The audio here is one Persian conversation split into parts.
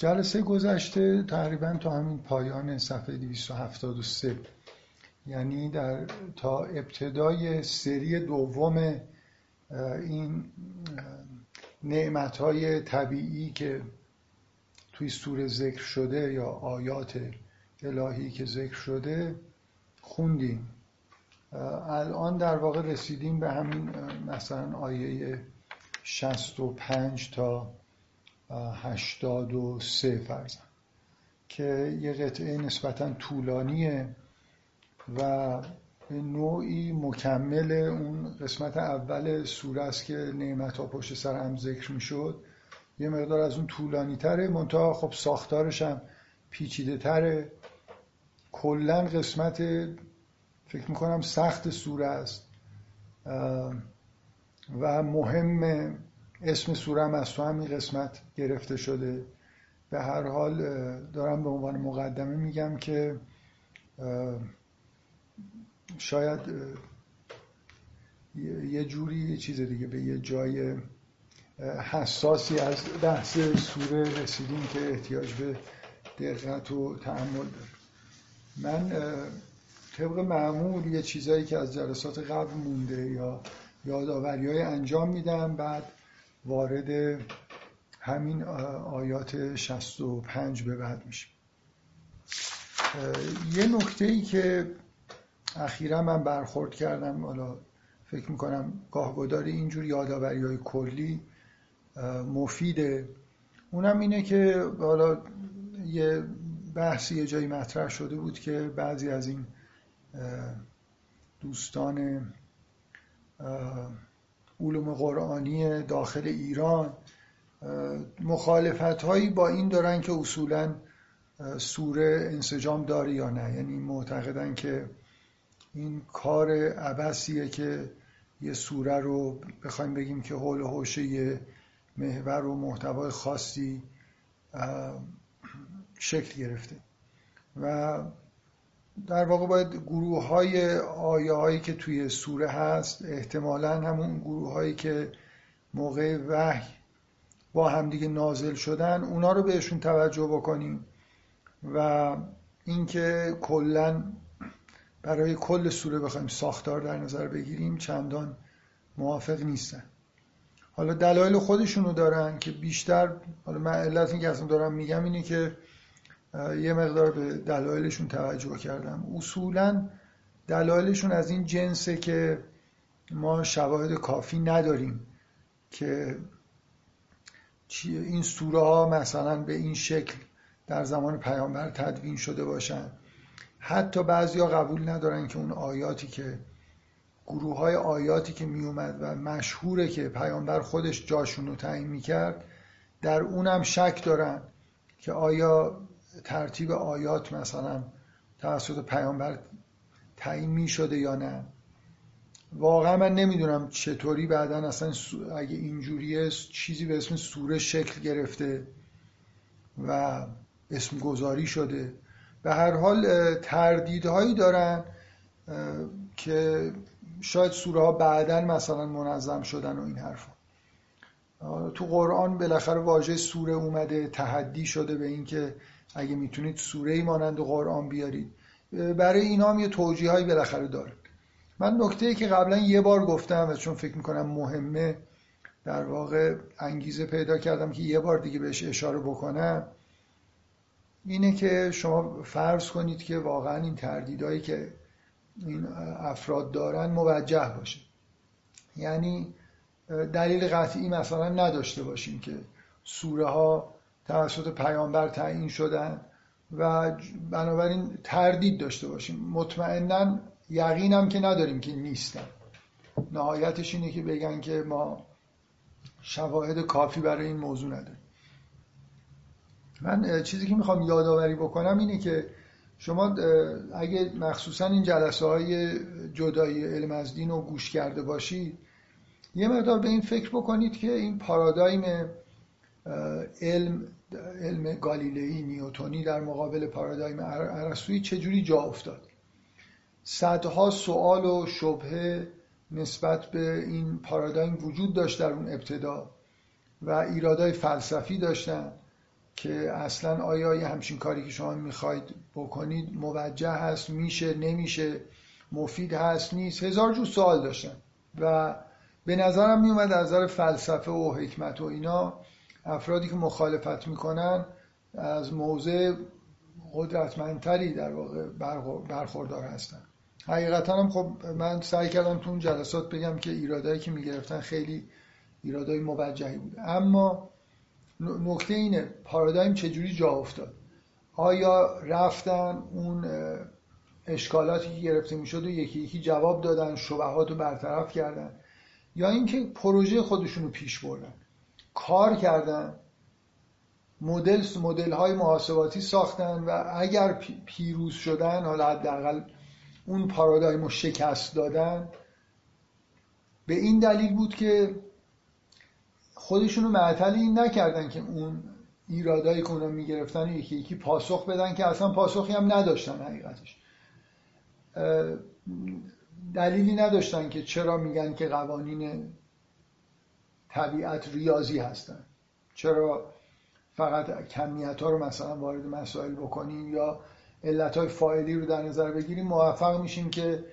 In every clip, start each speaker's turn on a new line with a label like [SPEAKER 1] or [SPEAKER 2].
[SPEAKER 1] جلسه گذشته تقریبا تا همین پایان صفحه 273 یعنی در تا ابتدای سری دوم این نعمت های طبیعی که توی سوره ذکر شده یا آیات الهی که ذکر شده خوندیم. الان در واقع رسیدیم به همین مثلا آیه 65 تا 83 فرزن که یه قطعه نسبتا طولانیه و به نوعی مکمل اون قسمت اول سوره است که نعمت ها پشت سر هم ذکر می‌شد. یه مقدار از اون طولانی تره منتها خب ساختارش هم پیچیده تره کلا قسمت فکر می‌کنم سخت سوره است. و مهم اسم سوره از تو همین قسمت گرفته شده. به هر حال دارم به عنوان مقدمه میگم که شاید یه جوری یه چیز دیگه به یه جای حساسی از بحث سوره رسیدیم که احتیاج به دقت و تعمل داره. من طبق معمول یه چیزایی که از جلسات قبل مونده یا یادآوری های انجام میدم بعد وارد همین آیات 65 به بعد میشه. یه نکته ای که اخیرا من برخورد کردم حالا فکر می‌کنم گاهگداری اینجور یادآوری های کلی مفیده. اونم اینه که حالا یه بحثی یه جایی مطرح شده بود که بعضی از این دوستان علوم قرآنی داخل ایران. مخالفت هایی با این دارن که اصولا سوره انسجام داره یا نه. یعنی معتقدن که این کار عبسیه که یه سوره رو بخوایم بگیم که حول حوشه یه محور و محتوای خاصی شکل گرفته. و در واقع باید گروه های آیه هایی که توی سوره هست احتمالا همون گروه هایی که موقع وحی با همدیگه نازل شدن اونا رو بهشون توجه بکنیم و اینکه کلا برای کل سوره بخوایم ساختار در نظر بگیریم چندان موافق نیستن. حالا دلایل خودشونو دارن که بیشتر حالا من علت این که اصلا دارم میگم اینه که یه مقدار به دلایلشون توجه کردم. اصولا دلایلشون از این جنسه که ما شواهد کافی نداریم که این سوره ها مثلا به این شکل در زمان پیامبر تدوین شده باشن. حتی بعضی ها قبول ندارن که اون آیاتی که گروه های آیاتی که می اومد و مشهوره که پیامبر خودش جاشون رو تعیین می‌کرد در اونم شک دارن که آیا ترتیب آیات مثلا توسط پیامبر تعیین می شده یا نه. واقعا من نمی‌دونم چطوری بعدا اصلا اگه اینجوریه چیزی به اسم سوره شکل گرفته و اسم گذاری شده. به هر حال تردیدهایی دارن که شاید سوره ها بعدا مثلا منظم شدن و این حرفا. تو قرآن بالاخره واژه سوره اومده تحدی شده به اینکه اگه می‌تونید سوره ای مانند قرآن بیارید. برای اینا هم یه توجیه هایی بالاخره داره من نکته ای که قبلا یه بار گفتم و چون فکر می‌کنم مهمه در واقع انگیزه پیدا کردم که یه بار دیگه بهش اشاره بکنم اینه که شما فرض کنید که واقعا این تردیدهایی که این افراد دارن موجه باشه. یعنی دلیل قطعی مثلا نداشته باشیم که سوره ها توسط پیامبر تعیین شدن و بنابراین تردید داشته باشیم. مطمئنا یقینم که نداریم که نیستن. نهایتش اینه که بگن که ما شواهد کافی برای این موضوع نداریم. من چیزی که می‌خوام یادآوری بکنم اینه که شما اگه مخصوصا این جلسه های جدایی علم از دین رو گوش کرده باشید یه مقدار به این فکر بکنید که این پارادایم علم علم گالیلئی نیوتونی در مقابل پارادایم ارسطویی چجوری جا افتاد؟ صدها سوال و شبهه نسبت به این پارادایم وجود داشت در اون ابتدا و ایرادای فلسفی داشتن که اصلا آیا یه همچین کاری که شما می‌خواید بکنید موجه هست میشه نمیشه مفید هست نیست؟ هزار جور سوال داشتن و به نظرم میومد از نظر فلسفه و حکمت و اینا افرادی که مخالفت می‌کنن از موضع قدرتمندتری در واقع برخوردار هستن. حقیقتا هم خب من سعی کردم تو اون جلسات بگم که ایرادایی که می‌گرفتن خیلی ایرادای موجهی بود. اما نکته اینه پارادایم چجوری جا افتاد؟ آیا رفتن اون اشکالاتی که گرفته می‌شد و یکی یکی جواب دادن شبهات رو برطرف کردن؟ یا اینکه پروژه خودشون رو پیش بردن؟ کار کردن مدل مدل های محاسباتی ساختن و اگر پیروز شدن حالا حداقل اون پارادایم رو شکست دادن به این دلیل بود که خودشون رو معطل این نکردن که اون ایرادایی که اونا می‌گرفتن یکی یکی پاسخ بدن که اصلا پاسخی هم نداشتن حقیقتش. دلیلی نداشتن که چرا میگن که قوانین طبیعت ریاضی هستن. چرا فقط کمیت ها رو مثلا وارد مسائل بکنیم یا علت های فایلی رو در نظر بگیریم موفق میشیم که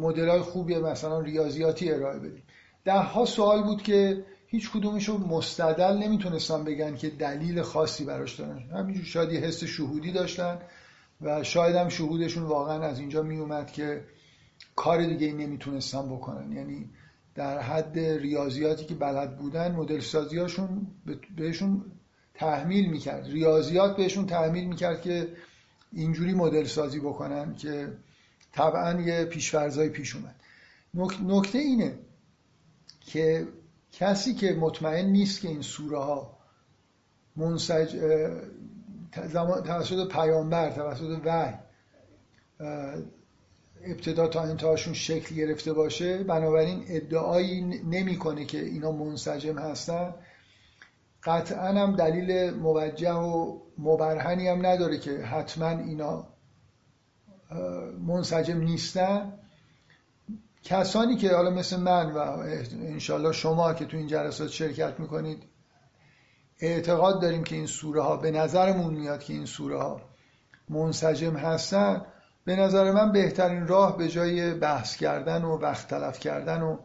[SPEAKER 1] مدل های خوبی مثلا ریاضیاتی ارائه بدیم. ده ها سوال بود که هیچ کدومش رو مستدل نمی‌تونستن بگن که دلیل خاصی براش دارن. همینجور شاید یه حس شهودی داشتن و شاید هم شهودشون واقعا از اینجا میومد که کار دیگه نمی‌تونستن بکنن. یعنی در حد ریاضیاتی که بلد بودن مدل سازیاشون بهشون تحمیل می‌کرد. ریاضیات بهشون تحمیل می‌کرد که اینجوری مدل سازی بکنن که طبعا یه پیشورزای پیش اومد. نکته اینه که کسی که مطمئن نیست که این سوره ها منسج توسط پیامبر توسط وحی ابتدا تا انتهاشون شکل گرفته باشه بنابراین ادعایی نمی‌کنه که اینا منسجم هستن. قطعا هم دلیل موجه و مبرهنی هم نداره که حتما اینا منسجم نیستن. کسانی که حالا مثل من و انشالله شما که تو این جلسات شرکت می‌کنید اعتقاد داریم که این سوره ها به نظرمون میاد که این سوره ها منسجم هستن. به نظر من بهترین راه به جای بحث کردن و وقت تلف کردن و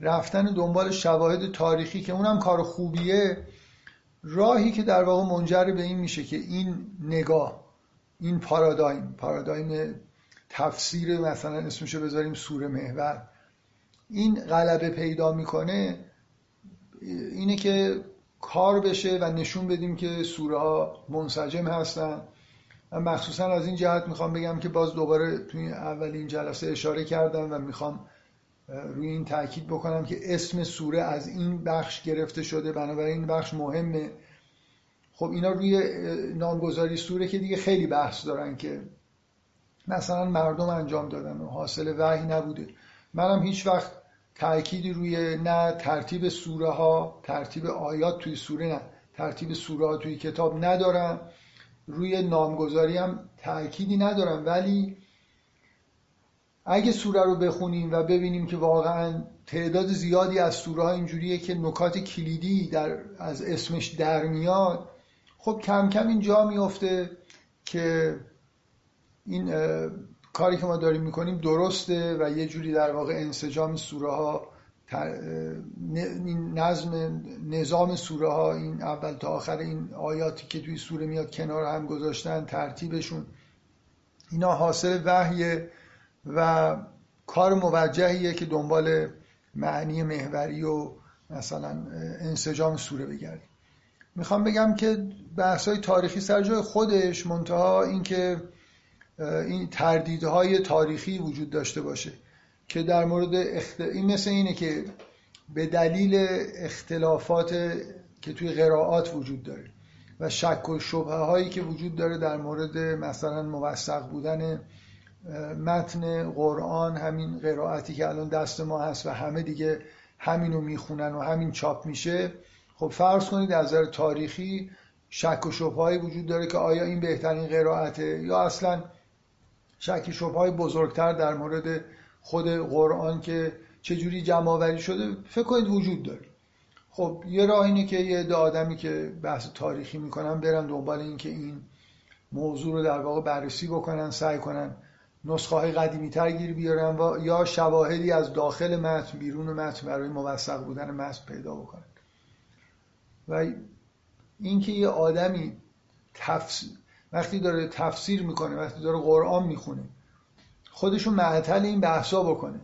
[SPEAKER 1] رفتن دنبال شواهد تاریخی که اونم کار خوبیه راهی که در واقع منجر به این میشه که این نگاه این پارادایم پارادایم تفسیر مثلا اسمشو بذاریم سوره محور این غلبه پیدا می‌کنه اینه که کار بشه و نشون بدیم که سوره ها منسجم هستن. مخصوصا از این جهت می‌خوام بگم که باز دوباره توی اولین جلسه اشاره کردم و می‌خوام روی این تاکید بکنم که اسم سوره از این بخش گرفته شده. بنابراین این بخش مهمه. خب اینا روی نامگذاری سوره که دیگه خیلی بحث دارن که مثلا مردم انجام دادن و حاصل وحی نبوده. منم هیچ وقت تأکیدی روی نه ترتیب سوره ها ترتیب آیات توی سوره نه ترتیب سوره ها توی کتاب ندارم. روی نامگذاری هم تأکیدی ندارم ولی اگه سوره رو بخونیم و ببینیم که واقعا تعداد زیادی از سوره ها اینجوریه که نکات کلیدی در از اسمش در میاد خب کم کم این جا میفته که این کاری که ما داریم می‌کنیم درسته و یه جوری در واقع انسجام سوره ها نظم نظام سوره ها این اول تا آخر این آیاتی که توی سوره میاد کنار هم گذاشتن ترتیبشون اینا حاصل وحیه و کار موجهیه که دنبال معنی محوری و مثلا انسجام سوره بگردیم. می‌خوام بگم که بحث های تاریخی سر جای خودش منتها اینکه این تردیدهای تاریخی وجود داشته باشه. که در مورد این مثل اینه که به دلیل اختلافات که توی قرائات وجود داره و شک و شبه هایی که وجود داره در مورد مثلا موثق بودن متن قرآن همین قرائتی که الان دست ما هست و همه دیگه همینو می‌خونن و همین چاپ میشه خب فرض کنید از نظر تاریخی شک و شبهایی وجود داره که آیا این بهترین قرائته یا اصلا شک شبهای بزرگتر در مورد خود قرآن که چجوری جمع آوری شده فکر کنید وجود داره. خب یه راه اینه که یه عده آدمی که بحث تاریخی می‌کنن برن دنبال این که این موضوع رو در واقع بررسی بکنن سعی کنن نسخه های قدیمی تر گیر بیارن و یا شواهدی از داخل متن بیرون متن برای موثق بودن متن پیدا بکنن. و اینکه یه آدمی تفسیر وقتی داره تفسیر می‌کنه وقتی داره قرآن می‌خونه خودشون معطل این بحثا بکنه.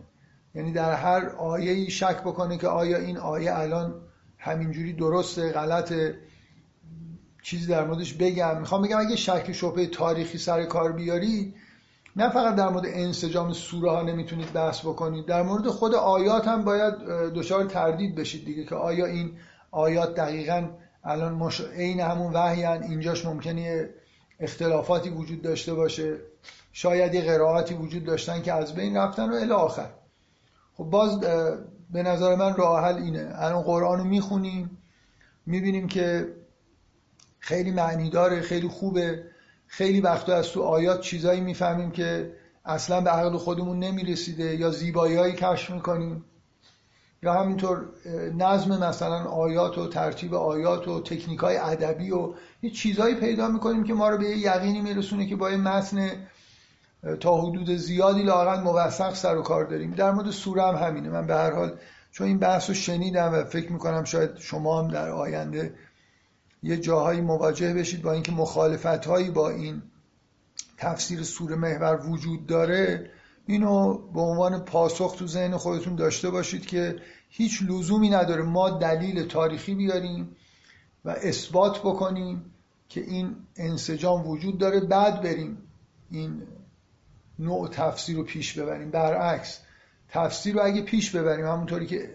[SPEAKER 1] یعنی در هر آیه شک بکنه که آیا این آیه الان همینجوری درسته غلطه چیزی در موردش بگم. می‌خوام بگم اگه شک شبه تاریخی سر کار بیاری نه فقط در مورد انسجام سوره ها نمی‌تونید بحث بکنید در مورد خود آیات هم باید دچار تردید بشید دیگه که آیا این آیات دقیقا الان مش... عین همون وحی اینجاش ممکنه اختلافاتی وجود داشته باشه. شاید یه قرائاتی وجود داشتن که از بین رفتن و الی آخر. خب باز به نظر من راه حل اینه. الان قرآن رو می‌خونیم می‌بینیم که خیلی معنی داره خیلی خوبه. خیلی وقتا از تو آیات چیزایی می‌فهمیم که اصلا به عقل خودمون نمی‌رسیده یا زیبایی کشف می‌کنیم. یا همینطور نظم مثلا آیات و ترتیب آیات و تکنیک ادبی و یه چیزهایی پیدا می‌کنیم که ما رو به یه یقینی میرسونه که با یه متن تا حدود زیادی لاغت موثق سر و کار داریم. در مورد سوره هم همینه. من به هر حال چون این بحث رو شنیدم و فکر می‌کنم شاید شما هم در آینده یه جاهایی مواجه بشید با اینکه مخالفت هایی با این تفسیر سوره محور وجود داره اینو به عنوان پاسخ تو ذهن خودتون داشته باشید که هیچ لزومی نداره ما دلیل تاریخی بیاریم و اثبات بکنیم که این انسجام وجود داره. بعد بریم این نوع تفسیر رو پیش ببریم. برعکس تفسیر رو اگه پیش ببریم همونطوری که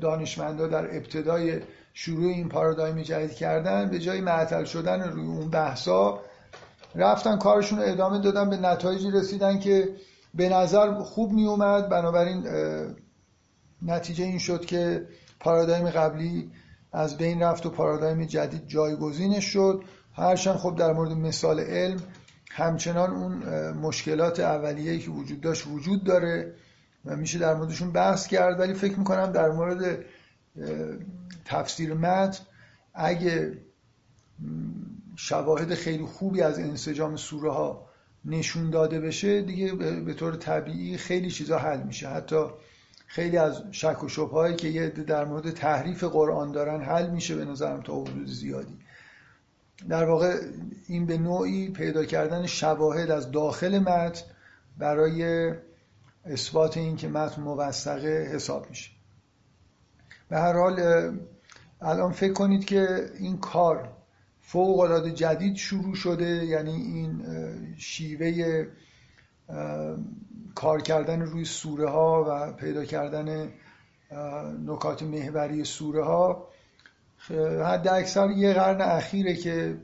[SPEAKER 1] دانشمندا در ابتدای شروع این پارادایم جدید کردن به جای معطل شدن روی اون بحثا رفتن کارشون رو ادامه دادن به نتایجی رسیدن که به نظر خوب می اومد بنابراین نتیجه این شد که پارادایم قبلی از بین رفت و پارادایم جدید جایگزینش شد. هرچند خب در مورد مثال علم همچنان اون مشکلات اولیه‌ای که وجود داشت وجود داره و میشه در موردشون بحث کرد. ولی فکر می‌کنم در مورد تفسیر متن اگه شواهد خیلی خوبی از انسجام سوره ها نشون داده بشه دیگه به طور طبیعی خیلی چیزا حل میشه. حتی خیلی از شک و شبهایی که یه در مورد تحریف قرآن دارن حل میشه به نظرم تا حدود زیادی. در واقع این به نوعی پیدا کردن شواهد از داخل متن برای اثبات این که متن موثقه حساب میشه. به هر حال الان فکر کنید که این کار فوق العاده جدید شروع شده یعنی این شیوه کار کردن روی سوره ها و پیدا کردن نکات محوری سوره ها حد اکثر یه قرن اخیره که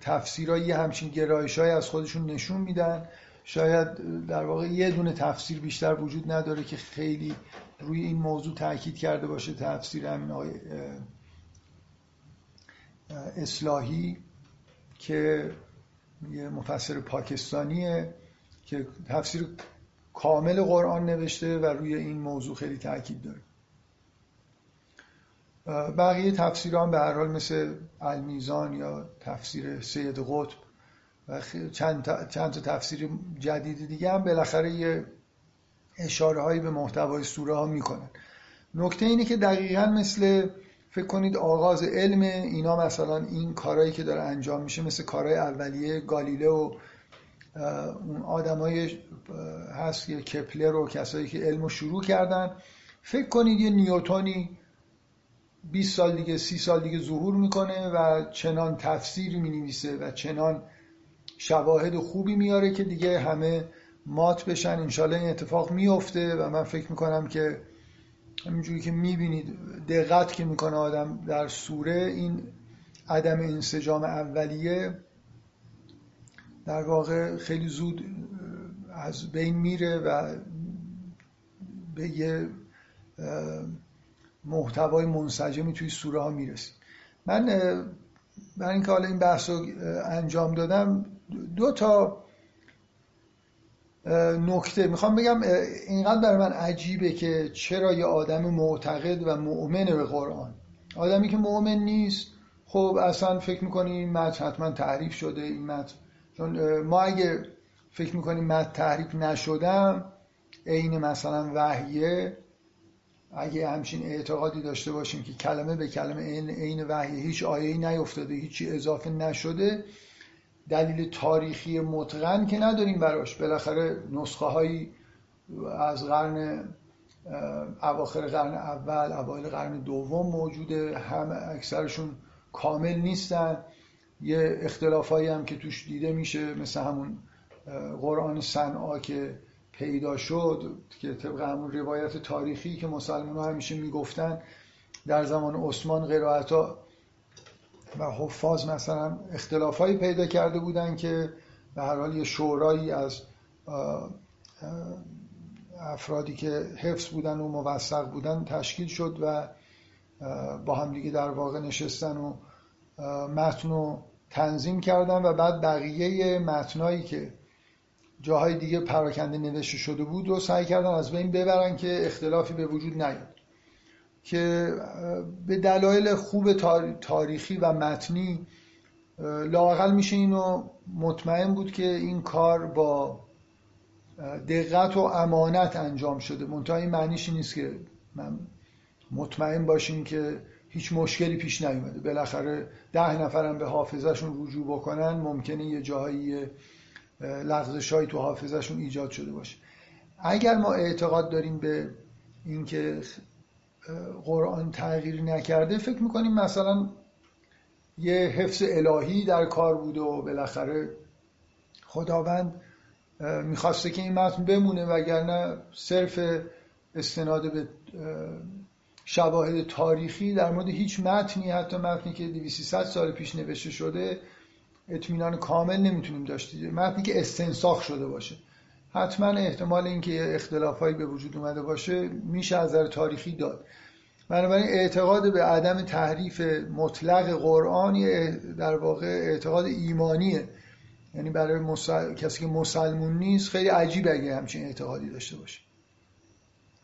[SPEAKER 1] تفسیرهایی همچین گرایش های از خودشون نشون میدن. شاید در واقع یه دونه تفسیر بیشتر وجود نداره که خیلی روی این موضوع تاکید کرده باشه. تفسیر همین آقای اصلاحی که یه مفسر پاکستانیه که تفسیر کامل قرآن نوشته و روی این موضوع خیلی تاکید داره. بقیه تفسیران به هر حال مثل المیزان یا تفسیر سید قطب و چند تا, چند تا تفسیر جدید دیگه هم بالاخره یه اشاره هایی به محتوای سوره ها می‌کنن. نکته اینه که دقیقا مثل فکر کنید آغاز علم اینا مثلا این کارهایی که داره انجام میشه مثل کارهای اولیه گالیله و اون آدمای هست که کپلر و کسایی که علم رو شروع کردن. فکر کنید یه نیوتونی 20 سال دیگه 30 سال دیگه ظهور می‌کنه و چنان تفسیری می‌نویسه و چنان شواهد خوبی میاره که دیگه همه مات بشن. انشالله این اتفاق میفته و من فکر می‌کنم که همینجوری که می‌بینید دقت که می‌کنه آدم در سوره این عدم انسجام اولیه در واقع خیلی زود از بین میره و به یه محتوای منسجمی توی سوره ها می‌رسیم من برای اینکه حالا این بحث رو انجام دادم دو تا نکته. می‌خوام بگم اینقدر برای من عجیبه که چرا یه آدم معتقد و مؤمن به قرآن؟ آدمی که مؤمن نیست خب اصلا فکر می‌کنی این متن حتما تحریف شده این متن. چون ما اگه فکر می‌کنیم متن تحریف نشدم عین مثلا وحیه اگه همچین اعتقادی داشته باشیم که کلمه به کلمه عین وحیه هیچ آیه‌ای نیفتاده هیچی اضافه نشده دلیل تاریخی متقن که نداریم براش. بالاخره نسخه هایی از قرن اواخر قرن اول اوایل قرن دوم موجوده. هم اکثرشون کامل نیستن. یه اختلافایی هم که توش دیده میشه مثل همون قرآن صنعا که پیدا شد که طبق همون روایت تاریخی که مسلمان همیشه می‌گفتن در زمان عثمان قرائت و حفاظ مثلا اختلافایی پیدا کرده بودن که به هر حال یه شورایی از افرادی که حفظ بودن و موثق بودن تشکیل شد و با همدیگه در واقع نشستن و متن رو تنظیم کردن و بعد بقیه متنایی که جاهای دیگه پراکنده نوشته شده بود رو سعی کردن از بین ببرن که اختلافی به وجود نیاد. که به دلایل خوب تاریخی و متنی لاقل میشه اینو مطمئن بود که این کار با دقت و امانت انجام شده. منتها این معنیش نیست که من مطمئن باشین که هیچ مشکلی پیش نیومده. بالاخره ده نفرم به حافظشون رجوع بکنن ممکنه یه جایی لغزش هایی تو حافظشون ایجاد شده باشه. اگر ما اعتقاد داریم به اینکه قرآن تغییر نکرده فکر می‌کنیم مثلا یه حفظ الهی در کار بوده و بالاخره خداوند می‌خواسته که این متن بمونه وگرنه صرف استناد به شواهد تاریخی در مورد هیچ متنی حتی متنی که 200 سال پیش نوشته شده اطمینان کامل نمی‌تونیم داشته متنی که استنساخ شده باشه. حتما احتمال اینکه اختلافایی به وجود اومده باشه میشه از نظر تاریخی داد. بنابراین اعتقاد به عدم تحریف مطلق قرآن در واقع اعتقاد ایمانیه. یعنی برای کسی که مسلمون نیست خیلی عجیب اگه همچین اعتقادی داشته باشه.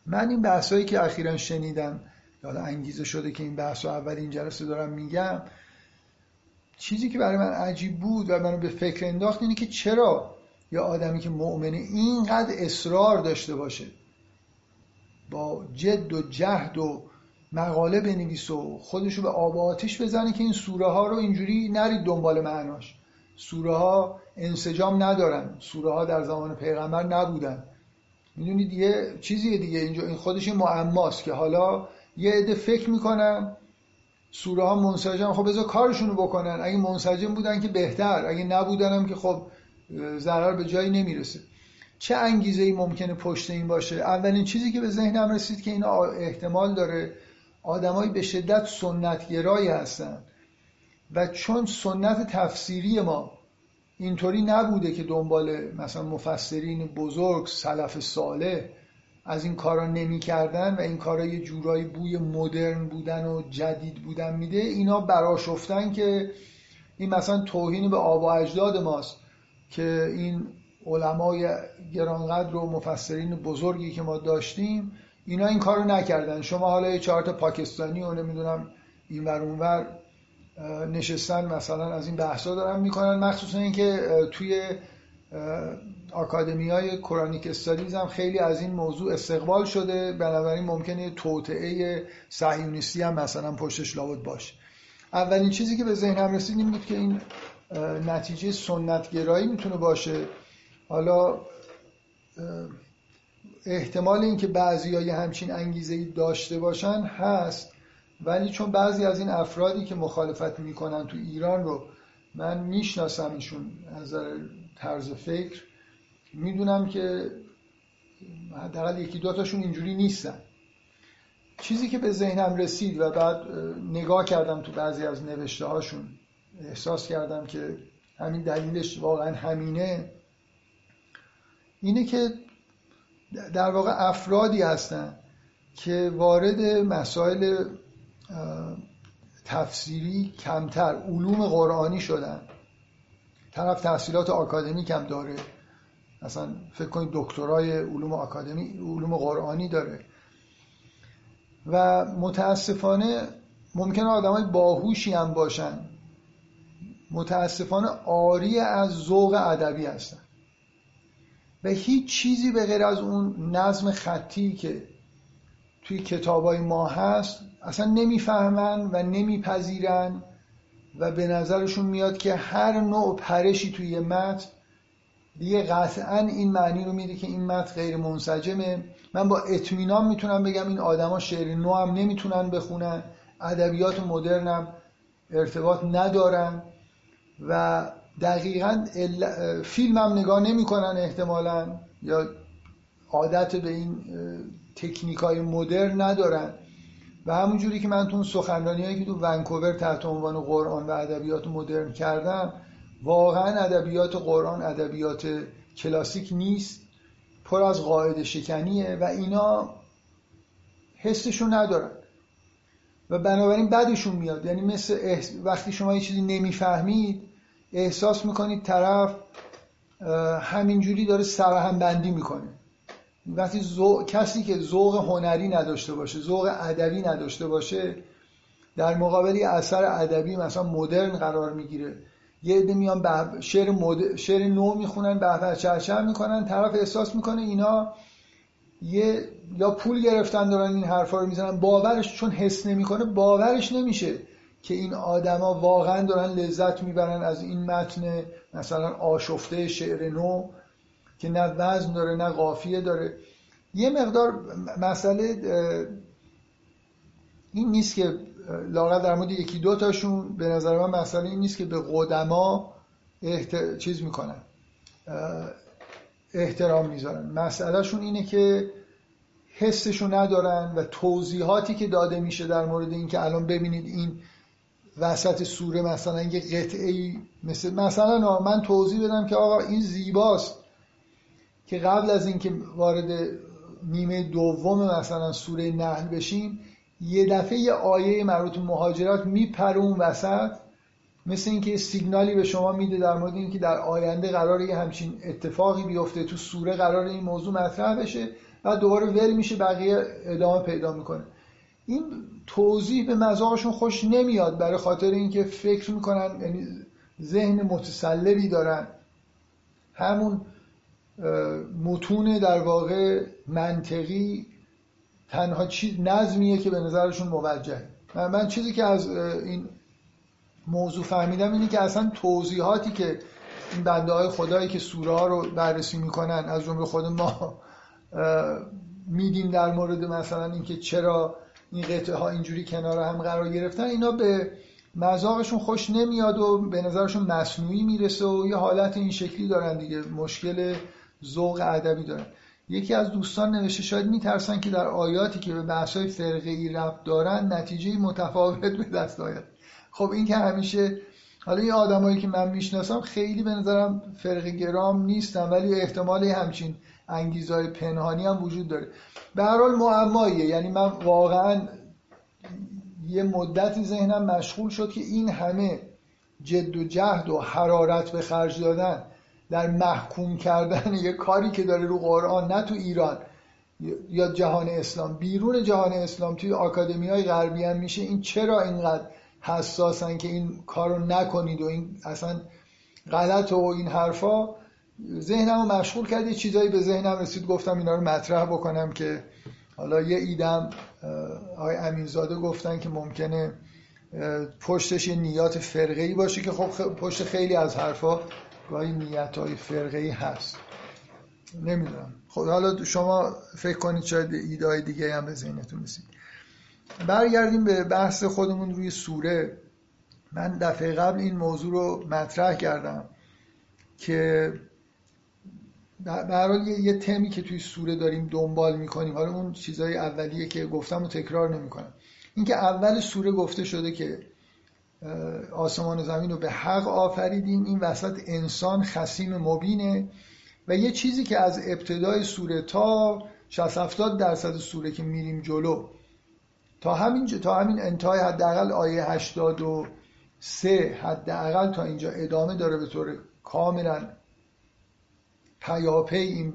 [SPEAKER 1] من این بحثایی که اخیرا شنیدم حالا انگیزه شده که این بحث اول این جلسه دارم میگم چیزی که برای من عجیب بود و منو به فکر انداخت اینه که چرا یه آدمی که مؤمنه اینقدر اصرار داشته باشه با جد و جهد و مقاله بنویس و خودشو به آب و آتش بزنه که این سوره ها رو اینجوری نرید دنبال معناش. سوره ها انسجام ندارن. سوره ها در زمان پیغمبر نبودن. می‌دونید یه چیزی دیگه. اینجا این خودش معماست که حالا یه عده فکر می‌کنن سوره ها منسجم خب بذار کارشونو بکنن. اگه منسجم بودن که بهتر اگه نبودن هم که خب ضرر به جایی نمی‌رسه. چه انگیزه ای ممکنه پشت این باشه؟ اولین چیزی که به ذهنم رسید که این احتمال داره آدمایی به شدت سنتگرایی هستن. و چون سنت تفسیری ما اینطوری نبوده که دنبال مثلا مفسرین بزرگ سلف صالح از این کارا نمی‌کردن و این کارا یه جورایی بوی مدرن بودن و جدید بودن میده اینا براشفتن که این مثلا توهین به آب و اجداد ماست که این علمای گرانقدر و مفسرین بزرگی که ما داشتیم اینا این کارو نکردن. شما حالا یه چهار پاکستانی و نمی‌دونم این ور اونور نشستن مثلا از این بحثا دارن می‌کنن مخصوصا اینکه توی آکادمی های کرانیک استادیز هم خیلی از این موضوع استقبال شده. بنابراین ممکنه توطعه صهیونیستی هم مثلا پشتش لابد باشه. اولین چیزی که به ذهنم رسید این بود که این نتیجه سنتگرایی می‌تونه باشه. حالا احتمال اینکه بعضی های همچین انگیزه داشته باشن هست. ولی چون بعضی از این افرادی که مخالفت می‌کنن تو ایران رو من میشناسمشون از طرز فکر. می‌دونم که حداقل یکی دوتاشون اینجوری نیستن. چیزی که به ذهنم رسید و بعد نگاه کردم تو بعضی از نوشته هاشون احساس کردم که همین دلیلش واقعا همینه اینه که در واقع افرادی هستن که وارد مسائل تفسیری کمتر علوم قرآنی شدن. طرف تحصیلات آکادمیک هم داره. مثلا فکر کنید دکترای علوم آکادمی علوم قرآنی داره. و متاسفانه ممکنه آدمای باهوشی هم باشن. متاسفانه آری از ذوق ادبی هستن. و هیچ چیزی به غیر از اون نظم خطی که توی کتابای ما هست اصلا نمی‌فهمن و نمیپذیرن و به نظرشون میاد که هر نوع پرشی توی متن دیگه قطعا این معنی رو میده که این متن غیر منسجمه. من با اطمینان می‌تونم بگم این آدما شعر نو هم نمی‌تونن بخونن ادبیات مدرنم ارتباط ندارن و دقیقا فیلم هم نگاه نمی‌کنن احتمالا یا عادت به این تکنیک های مدرن ندارن. و همونجوری که من تو سخنرانی هایی که تو ونکوور تحت عنوان قرآن و ادبیات مدرن کردم واقعا ادبیات قرآن ادبیات کلاسیک نیست پر از قاعده شکنیه و اینا حسشون ندارن. و بنابراین بدشون میاد. یعنی مثل وقتی شما یه چیزی نمی‌فهمید احساس می‌کنید طرف همینجوری داره سرهم بندی می‌کنه. وقتی کسی که ذوق هنری نداشته باشه ذوق ادبی نداشته باشه در مقابلی اثر ادبی مثلا مدرن قرار می‌گیره. یه عده میان شعر, مد... شعر نو می‌خونن به چرچر می‌کنن طرف احساس می‌کنه اینا یه یا پول گرفتن دارن این حرفا رو می‌زنن باورش چون حس نمی‌کنه باورش نمیشه که این آدما واقعا دارن لذت می‌برن از این متن مثلا آشفته شعر نو که نه وزن داره نه قافیه داره. یه مقدار مسئله این نیست که لاغت در مورد یکی دو تاشون به نظر من مسئله این نیست که به قدما احت... چیز می‌کنن. احترام می‌ذارن. مسئلهشون اینه که حسشو ندارن و توضیحاتی که داده میشه در مورد اینکه الان ببینید این وسط سوره مثلا یه قطعه مثل مثلا من توضیح بدم که آقا این زیباست که قبل از اینکه وارد نیمه دوم مثلا سوره نحل بشیم یه دفعه یه آیه مربوط مهاجرت میپره اون وسط مثل اینکه سیگنالی به شما میده در مورد اینکه در آینده قراره یه همچین اتفاقی بیفته تو سوره قرار این موضوع مطرح بشه و دوباره ول میشه بقیه ادامه پیدا می‌کنه. این توضیح به مذاقشون خوش نمیاد برای خاطر اینکه فکر می‌کنن یعنی ذهن متسلبی دارن. همون متون در واقع منطقی تنها چیز نظمیه که به نظرشون موجه من, من چیزی که از این موضوع فهمیدم اینه که اصلا توضیحاتی که این بنده های خدایی که سوره ها رو بررسی می‌کنن از جمله خود ما میدیم در مورد مثلا اینکه چرا این قطعه ها اینجوری کنار هم قرار گرفتن اینا به مذاقشون خوش نمیاد و به نظرشون مصنوعی می‌رسه و یه حالت این شکلی دارن دیگه. مشکل ذوق ادبی دارن. یکی از دوستان نوشته شاید میترسن که در آیاتی که به بحث‌های فرقه ای ربط دارن نتیجه متفاوت به دست آید. خب این که همیشه حالا این آدمایی که من می‌شناسم خیلی به نظرم فرق گرام نیستن ولی احتمال همچین انگیزهای پنهانی هم وجود داره. به هر حال معماییه. یعنی من واقعا یه مدتی ذهنم مشغول شد که این همه جد و جهد و حرارت به خرج دادن در محکوم کردن یه کاری که داره رو قرآن نه تو ایران یا جهان اسلام. بیرون جهان اسلام توی آکادمی های غربی هم میشه. این چرا اینقدر حساسن که این کارو نکنید و این اصلا غلط و این حرفا؟ ذهنم رو مشغول کرد. یه چیزایی به ذهنم رسید. گفتم اینا رو مطرح بکنم که حالا یه ایدم آقای امینزاده گفتن که ممکنه پشتش یه نیات فرقه باشه که خب پشت خیلی از حرفا گاهی نیت های فرقه ای هست. نمی‌دونم. خب حالا شما فکر کنید شاید ایده های دیگه هم به ذهنتون رسید. برگردیم به بحث خودمون روی سوره. من دفعه قبل این موضوع رو مطرح کردم که برای یه تمی که توی سوره داریم دنبال می‌کنیم. حالا اون چیزای اولیه که گفتم و تکرار نمی‌کنم. اینکه اول سوره گفته شده که آسمان و زمین رو به حق آفریدیم این وسط انسان خسیم مبینه. و یه چیزی که از ابتدای سوره تا 60 70 درصد سوره که میریم جلو تا همین تا همین انتهای حداقل آیه 83 حداقل تا اینجا ادامه داره به طور کاملا پیاپی این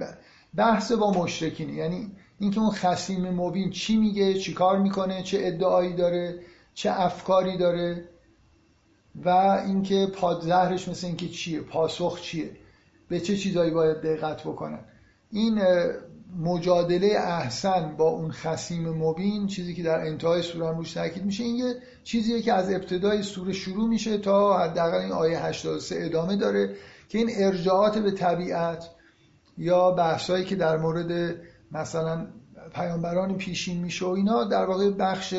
[SPEAKER 1] بحث با مشرکینه یعنی اینکه اون خسیم مبین چی میگه چی کار می‌کنه چه ادعایی داره چه افکاری داره. و اینکه پادزهرش مثل اینکه چیه پاسخ چیه به چه چیزایی باید دقت بکنن این مجادله احسن با اون خسیم مبین چیزی که در انتهای سوره روش تاکید میشه این یه چیزیه که از ابتدای سوره شروع میشه تا حداقل این آیه 83 ادامه داره که این ارجاعات به طبیعت یا بحثایی که در مورد مثلا پیامبران پیشین میشه و اینا در واقع بخش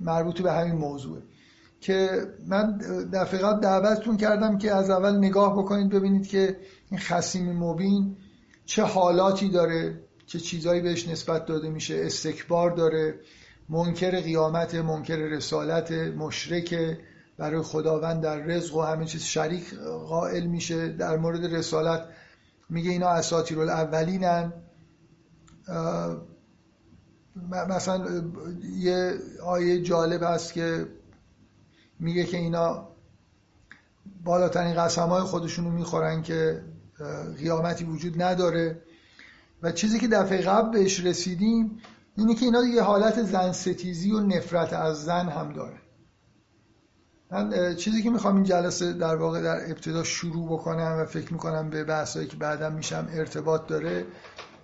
[SPEAKER 1] مربوط به همین موضوعه. که من دفعه قبل دعوتتون کردم که از اول نگاه بکنید ببینید که این خسیم مبین چه حالاتی داره چه چیزایی بهش نسبت داده میشه. استکبار داره منکر قیامت منکر رسالت مشرک برای خداوند در رزق و همه چیز شریک قائل میشه. در مورد رسالت میگه اینا اساطیر الاولینن مثلا یه آیه جالب هست که میگه که اینا بالاترین قسم های خودشونو می‌خورن که قیامتی وجود نداره. و چیزی که دفعه قبل بهش رسیدیم اینه که اینا یه حالت زن ستیزی و نفرت از زن هم داره. من چیزی که می‌خوام این جلسه در واقع در ابتدا شروع بکنم و فکر می‌کنم به بحثایی که بعدم میشم ارتباط داره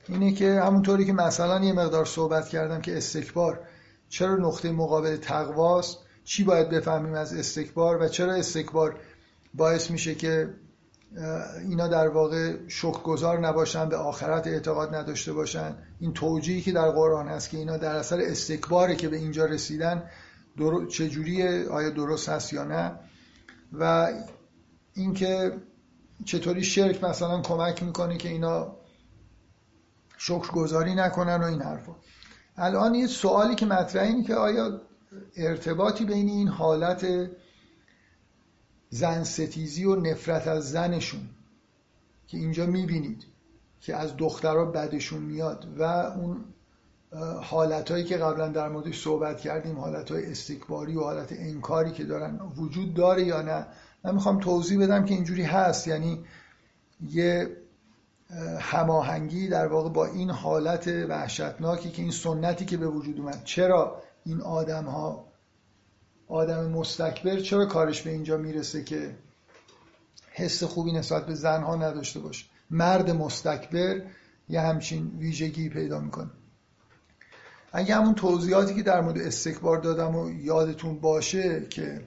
[SPEAKER 1] اینه که همونطوری که مثلا یه مقدار صحبت کردم که استکبار چرا نقطه مقابل تقواست چی باید بفهمیم از استکبار و چرا استکبار باعث میشه که اینا در واقع شکرگزار نباشن به آخرت اعتقاد نداشته باشن؟ این توجیهی که در قرآن هست که اینا در اثر استکباره که به اینجا رسیدن در... چجوریه؟ آیا درست هست یا نه؟ و اینکه چطوری شرک مثلا کمک می‌کنه که اینا شکرگزاری نکنن و این حرفا. الان یه سوالی که مطرحه اینه که آیا ارتباطی بین این حالت زن ستیزی و نفرت از زنشون که اینجا می‌بینید که از دخترها بدشون میاد و اون حالتهایی که قبلا در موردش صحبت کردیم حالتهای استکباری و حالت انکاری که دارن وجود داره یا نه؟ من می‌خوام توضیح بدم که اینجوری هست. یعنی یه هماهنگی در واقع با این حالت وحشتناکی که این سنتی که به وجود اومد. چرا؟ این آدم ها آدم مستکبر چرا کارش به اینجا می‌رسه که حس خوبی نسبت به زنها نداشته باشه؟ مرد مستکبر یه همچین ویژگی پیدا می‌کنه. اگه همون توضیحاتی که در مورد استکبار دادم و یادتون باشه که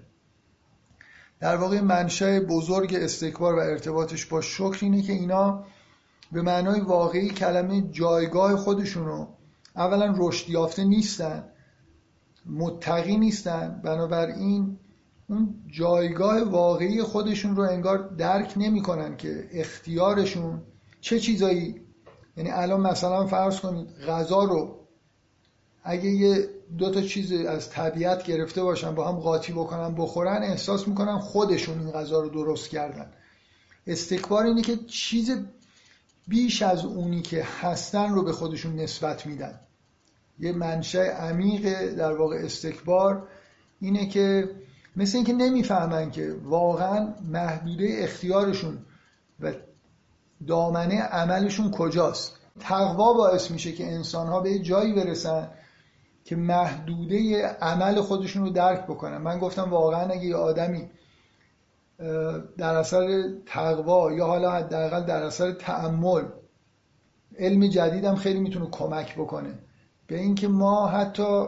[SPEAKER 1] در واقع منشأ بزرگ استکبار و ارتباطش با شکر اینه که اینا به معنای واقعی کلمه جایگاه خودشونو اولا رشد یافته نیستن متقی نیستن. بنابراین اون جایگاه واقعی خودشون رو انگار درک نمی‌کنن که اختیارشون چه چیزایی. یعنی الان مثلا فرض کنید غذا رو اگه یه دو تا چیز از طبیعت گرفته باشن با هم قاطی بکنن بخورن احساس می‌کنن خودشون این غذا رو درست کردن. استکبار اینه که چیز بیش از اونی که هستن رو به خودشون نسبت میدن. یه منشأ عمیق در واقع استکبار اینه که مثل اینکه نمی‌فهمن که واقعا محدوده اختیارشون و دامنه عملشون کجاست. تقوا باعث میشه که انسان ها به جایی برسن که محدوده عمل خودشون رو درک بکنن. من گفتم واقعا اگه یه آدمی در اثر تقوا یا حالا حداقل در اثر تعمل علم جدیدم خیلی می‌تونه کمک بکنه. به اینکه ما حتی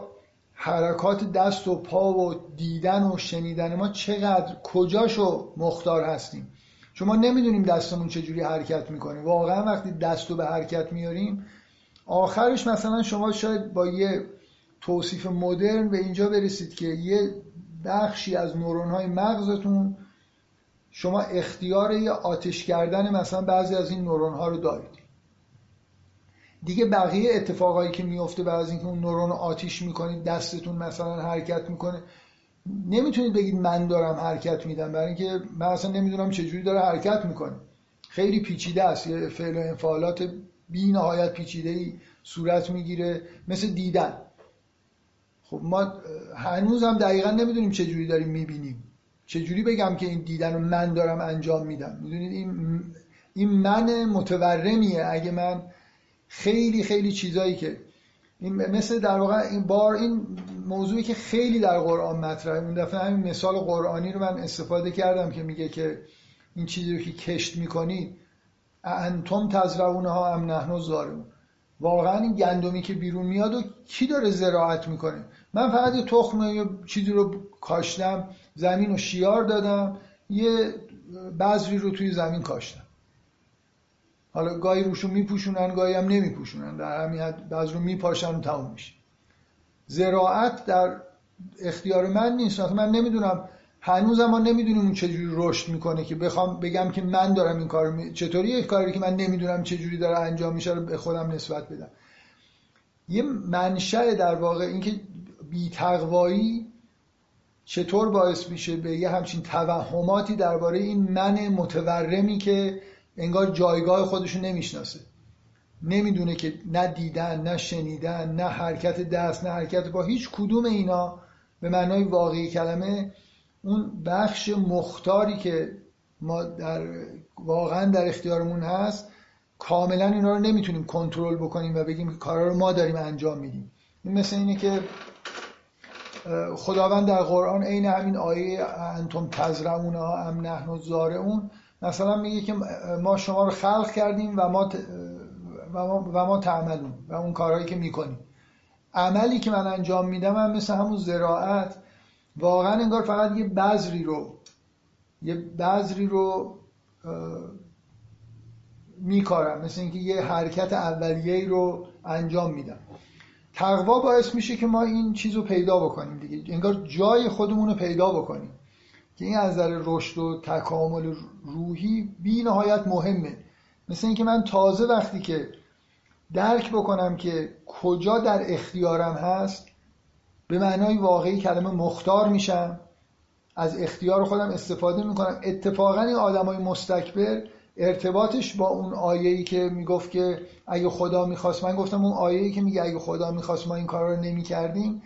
[SPEAKER 1] حرکات دست و پا و دیدن و شنیدن ما چقدر کجاشو مختار هستیم. چون ما نمی‌دونیم دستمون چجوری حرکت می‌کنه. واقعا وقتی دست رو به حرکت میاریم آخرش مثلا شما شاید با یه توصیف مدرن به اینجا برسید که یه بخشی از نورون های مغزتون شما اختیار یه آتش کردن مثلا بعضی از این نورون ها رو دارید. دیگه بقیه اتفاقایی که میفته بعد از اینکه اون نورون آتیش می‌کنید دستتون مثلا حرکت می‌کنه. نمی‌تونید بگید من دارم حرکت میدم برای اینکه من اصلا نمی‌دونم چجوری داره حرکت می‌کنه. خیلی پیچیده است یه فعل و انفعالات بی نهایت پیچیده ای صورت می‌گیره مثل دیدن. خب ما هنوز هم دقیقا نمی‌دونیم چجوری داریم می‌بینیم. چجوری بگم که این دیدن رو من دارم انجام میدم؟ می‌دونید؟ این این من متورمیه. اگه من خیلی خیلی چیزایی که این مثل در واقع این بار این موضوعی که خیلی در قرآن مطرحه. اون دفعه همین مثال قرآنی رو من استفاده کردم که میگه که این چیزی رو که کشت می‌کنید انتم ها ام نحن زارون واقعا این گندمی که بیرون میاد و کی داره زراعت می‌کنه؟ من فقط یه تخم یا چیزی رو کاشتم زمین رو شیار دادم یه بذری رو توی زمین کاشتم. حالا گاهی روشو میپوشونن گاهی هم نمیپوشونن. در همین بذر رو میپاشن و تموم میشه. زراعت در اختیار من نیست. من نمی‌دونم. هنوز ما نمی‌دونیم اون چجوری رشد می‌کنه که بخوام بگم که من دارم این کار می... چطوری یک کاری که من نمی‌دونم چجوری داره انجام میشه رو به خودم نسبت بدم. یه منشأ در واقع اینکه بیتقوایی چطور باعث میشه به یه همچین توهماتی درباره این من متورمی که انگار جایگاه خودشو نمی‌شناسه. نمی‌دونه که نه دیدن نه شنیدن نه حرکت دست نه حرکت با هیچ کدوم اینا به معنای واقعی کلمه اون بخش مختاری که ما در واقعا در اختیارمون هست کاملا اینا رو نمی‌تونیم کنترل بکنیم و بگیم که کارا رو ما داریم انجام میدیم. این مثل اینه که خداوند در قرآن عین همین آیه انتم تزرعون ام نحن اون مثلا میگه که ما شما رو خلق کردیم و ما و ما, و ما تعملون و اون کارهایی که می‌کنیم. عملی که من انجام میدم هم مثل همون زراعت. واقعا انگار فقط یه بذری رو یه بذری رو میکارم. مثل اینکه یه حرکت اولیه رو انجام میدم. تقوا باعث میشه که ما این چیز رو پیدا بکنیم دیگه. انگار جای خودمون رو پیدا بکنیم. که این از نظر رشد و تکامل روحی بی نهایت مهمه. مثل اینکه من تازه وقتی که درک بکنم که کجا در اختیارم هست به معنای واقعی کلمه مختار میشم از اختیار خودم استفاده می‌کنم. اتفاقا این آدمای مستکبر ارتباطش با اون آیه‌ای که می‌گفت که اگه خدا می‌خواست من گفتم اون آیه‌ای که میگه اگه خدا می‌خواست ما این کار رو نمی‌کردیم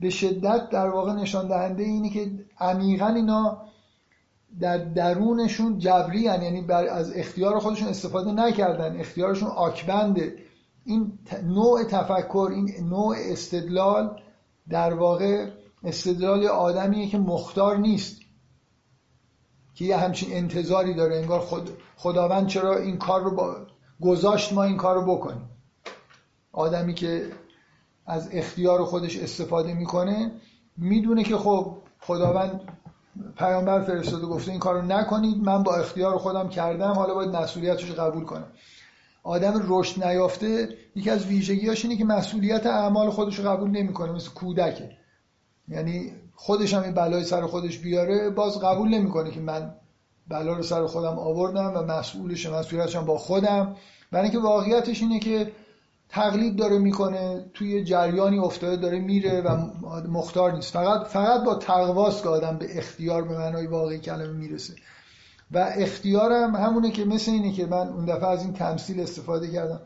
[SPEAKER 1] به شدت در واقع نشان دهنده اینه که عمیقا اینا در درونشون جبری هن. یعنی بر از اختیار خودشون استفاده نکردن. اختیارشون آکبنده. این نوع تفکر این نوع استدلال در واقع استدلال آدمیه که مختار نیست. که یه همچین انتظاری داره. انگار خود خداوند چرا این کار رو با... گذاشت ما این کار رو بکنیم. آدمی که از اختیار خودش استفاده می‌کنه می‌دونه که خب خداوند پیامبر فرستاده گفته این کار رو نکنید من با اختیار خودم کردم حالا باید مسئولیتش قبول کنم. آدم رشد نیافته یکی از ویژگیاش اینه که مسئولیت اعمال خودش رو قبول نمی‌کنه مثل کودکه. یعنی خودش هم این بلای سر خودش بیاره باز قبول نمی‌کنه که من بلا رو سر خودم آوردم و مسئولش مسئولیتشم با خودم. برای اینکه واقعیتش اینه که تقلید داره می‌کنه توی جریانی افتاده داره میره و مختار نیست. فقط فقط با تقواست که آدم به اختیار به معنای واقعی کلمه می‌رسه. و اختیارم همونه که مثل اینه که من اون دفعه از این تمثیل استفاده کردم.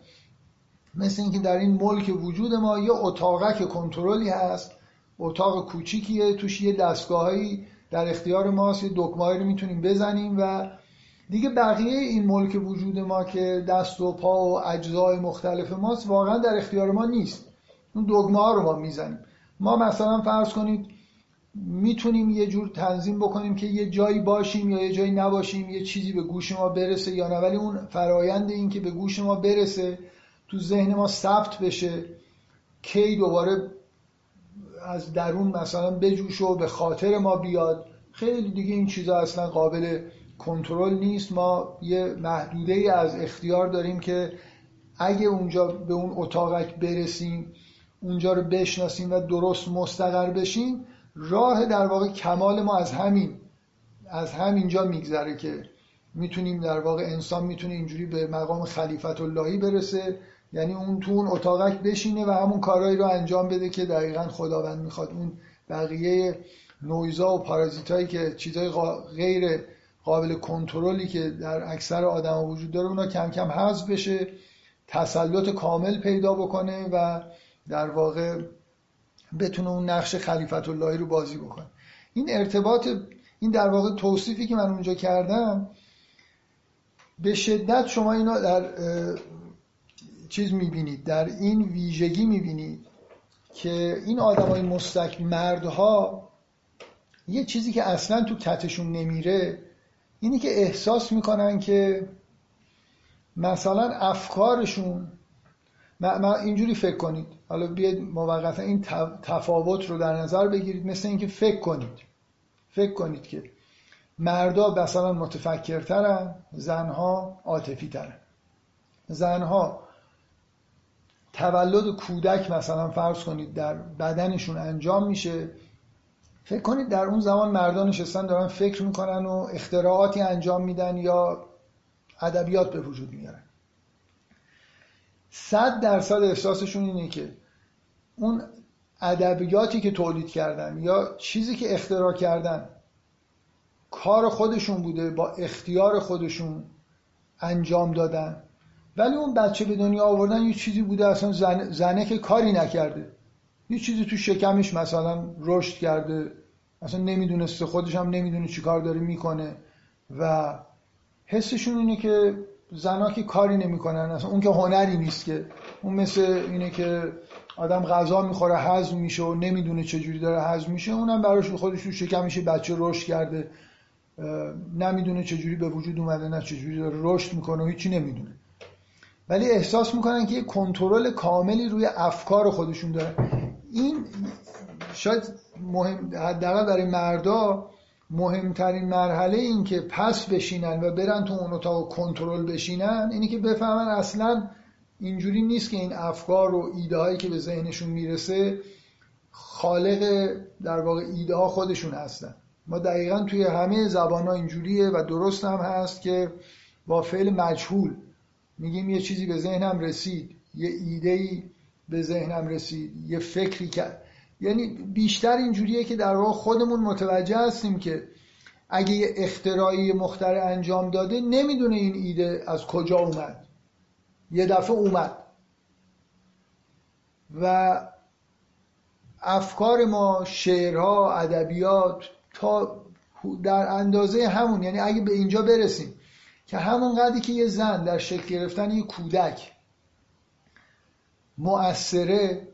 [SPEAKER 1] مثل اینکه در این ملک وجود ما یه اتاقک کنترلی هست اتاق کوچیکیه توش یه دستگاهایی در اختیار ماست یه دکمه‌ای رو می‌تونیم بزنیم و دیگه بقیه این ملک وجود ما که دست و پا و اجزای مختلف ماست واقعا در اختیار ما نیست. اون دگمه رو ما می‌زنیم. ما مثلا فرض کنید می‌تونیم یه جور تنظیم بکنیم که یه جایی باشیم یا یه جایی نباشیم یه چیزی به گوش ما برسه یا نه. ولی اون فرایند این که به گوش ما برسه تو ذهن ما ثبت بشه کی دوباره از درون مثلا بجوش و به خاطر ما بیاد. خیلی دیگه این چیزا اصلا قابل کنترل نیست. ما یه محدوده ای از اختیار داریم که اگه اونجا به اون اتاقک برسیم اونجا رو بشناسیم و درست مستقر بشیم راه در واقع کمال ما از همین از همینجا میگذره که می‌تونیم در واقع انسان می‌تونه اینجوری به مقام خلیفت اللهی برسه. یعنی اون تو اون اتاقک بشینه و همون کارهایی رو انجام بده که دقیقا خداوند می‌خواد. اون بقیه نویزا و پارازیتایی که چیزای غیر قابل کنترلی که در اکثر آدم وجود داره اونا کم کم حذف بشه تسلط کامل پیدا بکنه و در واقع بتونه اون نقش خلیفت اللهی رو بازی بکنه. این ارتباط این در واقع توصیفی که من اونجا کردم به شدت شما اینا در چیز می‌بینید در این ویژگی می‌بینید که این آدمای مستک مردها یه چیزی که اصلا تو کتشون نمیره اینی که احساس می‌کنن که مثلا افکارشون اینجوری فکر کنید. حالا بیاید موقتا این تفاوت رو در نظر بگیرید. مثل اینکه فکر کنید. فکر کنید که مردا مثلا متفکرترن زنها عاطفی ترن زنها تولد کودک مثلا فرض کنید در بدنشون انجام میشه. فکر کنید در اون زمان مردان نشستن دارن فکر می‌کنن و اختراعاتی انجام میدن یا ادبیات به وجود میارن. صد درصد احساسشون اینه که اون ادبیاتی که تولید کردن یا چیزی که اختراع کردن کار خودشون بوده با اختیار خودشون انجام دادن. ولی اون بچه به دنیا آوردن یه چیزی بوده اصلا زن... زنه که کاری نکرده. یه چیزی تو شکمش مثلا رشد کرده اصلا نمی‌دونسته خودش هم نمی‌دونه چی کار داره می‌کنه و حسشون اینه که زنا که کاری نمی‌کنن اصلا اون که هنری نیست که اون مثل اینه که آدم غذا می‌خوره هضم میشه و نمی‌دونه چجوری داره هضم میشه اونم براش خودش تو شکمش بچه رشد کرده نمی‌دونه چجوری به وجود اومده نه چجوری داره رشد می‌کنه و هیچی نمی‌دونه. ولی احساس می‌کنن که یه کنترل کاملی روی افکار خودشون داره. این شاید مهم حداقل برای مردا مهمترین مرحله این که پس بشینن و برن تو اون اتاق کنترل بشینن اینی که بفهمن اصلا اینجوری نیست که این افکار و ایده هایی که به ذهنشون می‌رسه خالق در واقع ایده ها خودشون هستن. ما دقیقا توی همه زبان ها اینجوریه و درست هم هست که با فعل مجهول میگیم یه چیزی به ذهنم رسید یه ایده به ذهنم رسید. یه فکری کرد یعنی بیشتر اینجوریه که در واقع خودمون متوجه هستیم که اگه یه اختراعی مختر انجام داده نمی‌دونه این ایده از کجا اومد. یه دفعه اومد. و افکار ما شعرها ادبیات تا در اندازه همون یعنی اگه به اینجا برسیم که همون قدری که یه زن در شکل گرفتن یه کودک مؤثره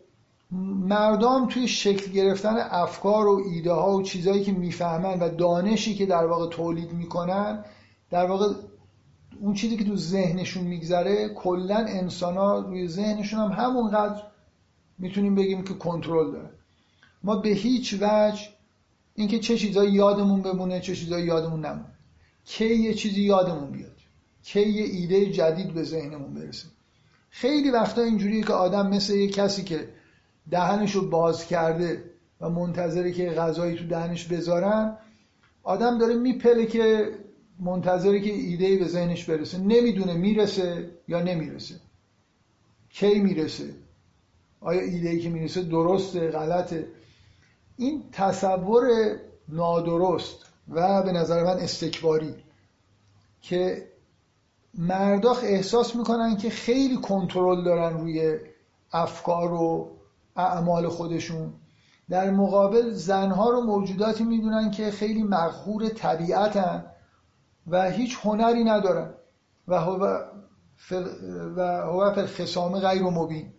[SPEAKER 1] مردم توی شکل گرفتن افکار و ایده ها و چیزهایی که می‌فهمن و دانشی که در واقع تولید می‌کنن در واقع اون چیزی که تو ذهنشون میگذره کلا انسان ها روی ذهنشون هم همونقدر می‌تونیم بگیم که کنترل داره. ما به هیچ وجه اینکه چه چیزایی یادمون بمونه چه چیزایی یادمون نمونه. کی یه چیزی یادمون بیاد؟ کی یه ایده جدید به ذهنمون برسه؟ خیلی وقتا اینجوریه که آدم مثل یه کسی که دهنش رو باز کرده و منتظره که غذایی تو دهنش بذارن آدم داره میپله که منتظره که ایده به ذهنش برسه. نمی‌دونه می‌رسه یا نمی‌رسه. کی می‌رسه؟ آیا ایده که می‌رسه درسته غلطه؟ این تصور نادرست و به نظر من استکباری که مرداخ احساس می‌کنن که خیلی کنترل دارن روی افکار و اعمال خودشون. در مقابل زنها رو موجوداتی می‌دونن که خیلی مغهور طبیعتن و هیچ هنری ندارن و هو فل و هو خسامه غیر مبین.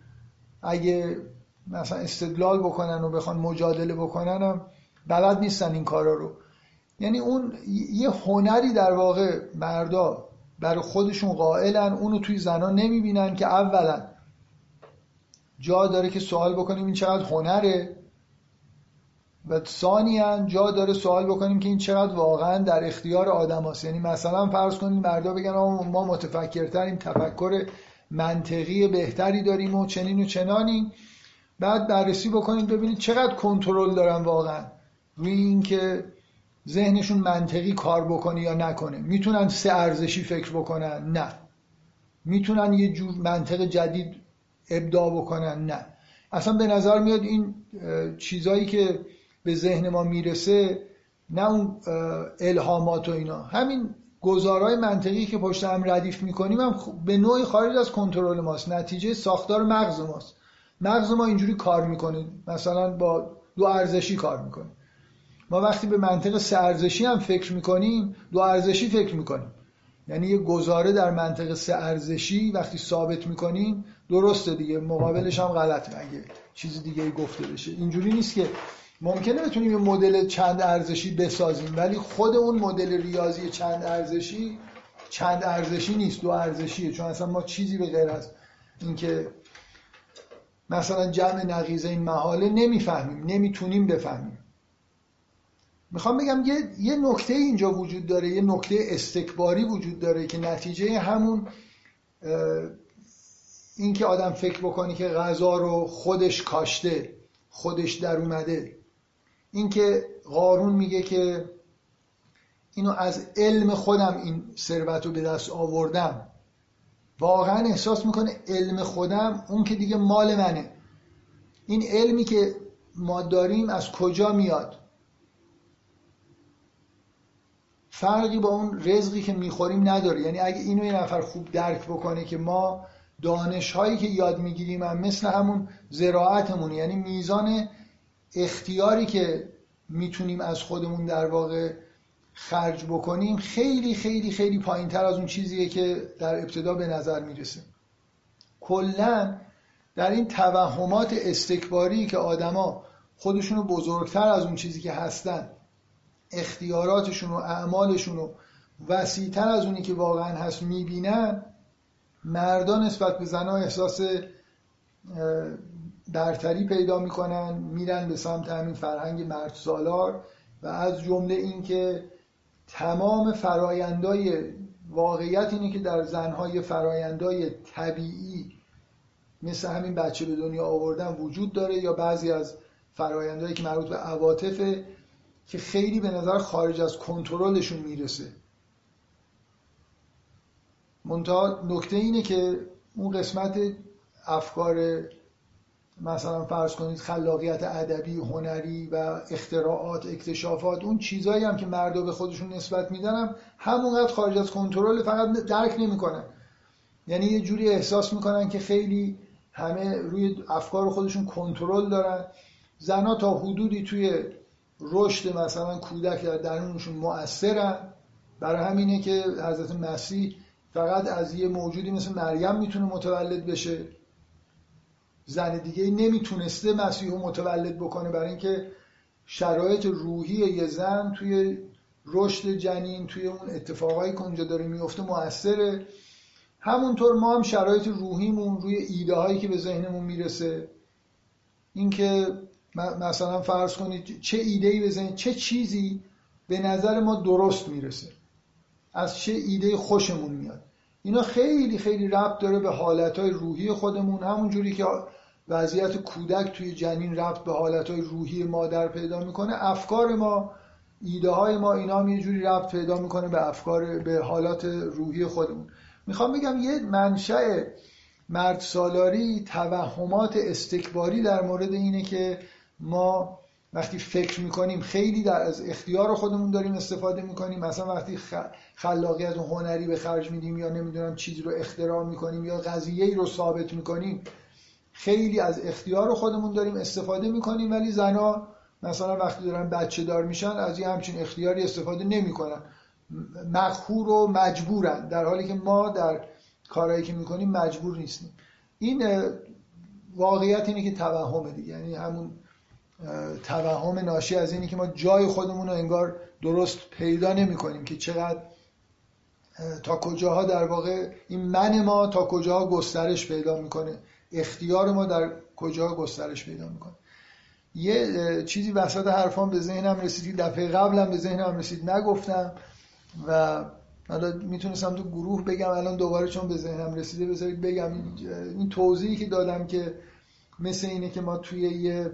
[SPEAKER 1] اگه مثلا استدلال بکنن و بخوان مجادله بکنن هم بلد نیستن این کارا رو. یعنی اون یه هنری در واقع مردا برای خودشون قائلن. اونو توی زنان نمی‌بینن که اولا جا داره که سوال بکنیم این چقدر هنره. و ثانیا جا داره سوال بکنیم که این چقدر واقعا در اختیار آدم هست. یعنی مثلا فرض کنیم مردا بگن ما متفکرتریم تفکر منطقی بهتری داریم و چنین و چنانی. بعد بررسی بکنید ببینید چقدر کنترل دارن واقعا. روی اینکه ذهنشون منطقی کار بکنه یا نکنه. می‌تونن سه ارزشی فکر بکنن؟ نه. می‌تونن یه جور منطق جدید ابداع بکنن؟ نه. اصلا به نظر میاد این چیزایی که به ذهن ما می‌رسه نه اون الهامات و اینا. همین گزارهای منطقی که پشت هم ردیف می‌کنیم هم به نوعی خارج از کنترل ماست. نتیجه ساختار مغز ماست. مغز ما اینجوری کار می‌کنه. مثلا با دو ارزشی کار می‌کنه. ما وقتی به منطق سه ارزشی هم فکر می‌کنیم دو ارزشی فکر می‌کنیم. یعنی یه گزاره در منطق سه ارزشی وقتی ثابت می‌کنیم درسته دیگه مقابلش هم غلطه. اگه چیز دیگه گفته بشه. اینجوری نیست که ممکنه بتونیم یه مدل چند ارزشی بسازیم ولی خود اون مدل ریاضی چند ارزشی چند ارزشی نیست دو ارزشیه. چون اصلا ما چیزی به غیر از اینکه مثلا جمع نقیزه این محاله نمی‌فهمیم نمی‌تونیم بفهمیم. می‌خوام بگم یه, یه نکته اینجا وجود داره یه نکته استکباری وجود داره که نتیجه همون اینکه آدم فکر بکنی که غذا رو خودش کاشته خودش در اومده. اینکه قارون میگه که اینو از علم خودم این ثروت رو به دست آوردم. واقعا احساس می‌کنه علم خودم اون که دیگه مال منه. این علمی که ما داریم از کجا میاد؟ فرقی با اون رزقی که می‌خوریم نداره. یعنی اگه اینو یه نفر خوب درک بکنه که ما دانش هایی که یاد می‌گیریم هم مثل همون زراعتمون یعنی میزان اختیاری که می‌تونیم از خودمون در واقع خرج بکنیم خیلی خیلی خیلی پایین تر از اون چیزیه که در ابتدا به نظر می‌رسه. کلا در این توهمات استکباری که آدما خودشونو بزرگتر از اون چیزی که هستن اختیاراتشون و اعمالشون رو وسیعتر از اونی که واقعا هست می‌بینن مردا نسبت به زنها احساس برتری پیدا می‌کنن میرن به سمت همین فرهنگ مرد سالار و از جمله اینکه تمام فرایندای واقعیت اینه که در زنهای فرایندای طبیعی مثل همین بچه به دنیا آوردن وجود داره یا بعضی از فرایندهایی که مربوط به عواطف که خیلی به نظر خارج از کنترلشون می‌رسه. منتها نکته اینه که اون قسمت افکار مثلا فرض کنید خلاقیت ادبی هنری و اختراعات اکتشافات اون چیزایی هم که مردا به خودشون نسبت میدن همونقدر خارج از کنترل فقط درک نمی‌کنن. یعنی یه جوری احساس می‌کنن که خیلی همه روی افکار خودشون کنترل دارن. زنا تا حدودی توی رشد مثلا کودک در درونشون مؤثرن. برای همینه که حضرت مسیح فقط از یه موجودی مثل مریم می‌تونه متولد بشه. زن دیگه نمی‌تونسته مسیح متولد بکنه برای اینکه شرایط روحی یه زن توی رشد جنین توی اون اتفاقایی که اونجا داره میفته موثره همونطور ما هم شرایط روحیمون روی ایده هایی که به ذهنمون می‌رسه. اینکه مثلا فرض کنید چه ایده ای بزنید چه چیزی به نظر ما درست می‌رسه. از چه ایده خوشمون میاد. اینا خیلی خیلی ربط داره به حالتهای روحی خودمون. همون جوری که وضعیت کودک توی جنین ربط به حالتهای روحی مادر پیدا می‌کنه افکار ما ایده های ما اینا هم یه جوری ربط پیدا می‌کنه به افکار به حالات روحی خودمون. می‌خوام بگم یه منشأ مرد سالاری توهمات استکباری در مورد اینه که ما وقتی فکر می‌کنیم خیلی در از اختیار خودمون داریم استفاده می‌کنیم. مثلا وقتی خلاقیت و هنری به خرج میدیم یا نمی‌دونم چیزی رو اختراع می‌کنیم یا قضیه رو ثابت می‌کنیم خیلی از اختیار خودمون داریم استفاده می‌کنیم. ولی زنا مثلا وقتی دارن بچه دار میشن از یه همچین اختیاری استفاده نمی‌کنن. مقهور و مجبورن. در حالی که ما در کارهایی که می‌کنیم مجبور نیستیم. این واقعیت اینه که توهمه دیگه. یعنی همون توهم ناشی از اینی که ما جای خودمون رو انگار درست پیدا نمی کنیم که چقدر تا کجاها در واقع این من ما تا کجاها گسترش پیدا می‌کنه. اختیار ما در کجاها گسترش پیدا می‌کنه. یه چیزی وسط حرفان به ذهنم رسید دفعه قبلم به ذهنم رسید نگفتم و حالا می‌تونستم تو گروه بگم الان دوباره چون به ذهنم رسیده بذارید بگم. این توضیحی که دادم که مثل اینه که ما توی یه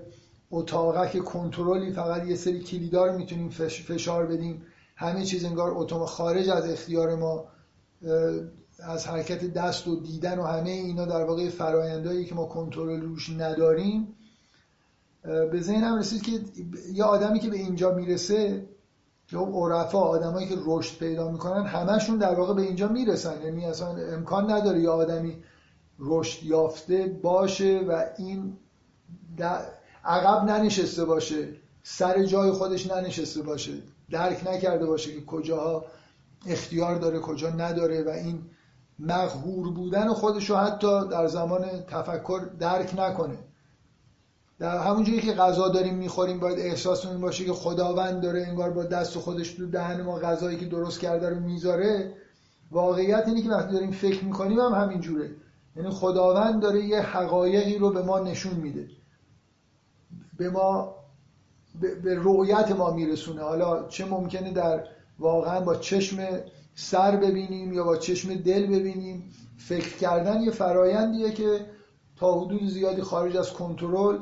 [SPEAKER 1] اتاقک کنترلی فقط یه سری کلیدار می‌تونیم فشار بدیم. همه چیز انگار اتوم خارج از اختیار ما از حرکت دست و دیدن و همه اینا در واقع فرایندهایی که ما کنترل روش نداریم. به ذهنم رسید که یه آدمی که به اینجا می‌رسه که عرفا آدمایی که رشد پیدا می‌کنن همشون در واقع به اینجا می‌رسن. یعنی اصلا امکان نداره یه آدمی رشد یافته باشه و این عقب ننشسته باشه سر جای خودش ننشسته باشه. درک نکرده باشه که کجاها اختیار داره کجا نداره و این مغهور بودن خودش رو حتی در زمان تفکر درک نکنه. در همونجوری که غذا داریم می‌خوریم باید احساسمون باشه که خداوند داره انگار با دست خودش تو دهن ما غذایی که درست کرده رو می‌ذاره. واقعیت اینه که وقتی داریم فکر می‌کنیم هم همینجوره یعنی خداوند داره یه حقایقی رو به ما نشون میده. به ما به رؤیت ما میرسونه. حالا چه ممکنه در واقعا با چشم سر ببینیم یا با چشم دل ببینیم. فکر کردن یه فرایندیه که تا حدود زیادی خارج از کنترل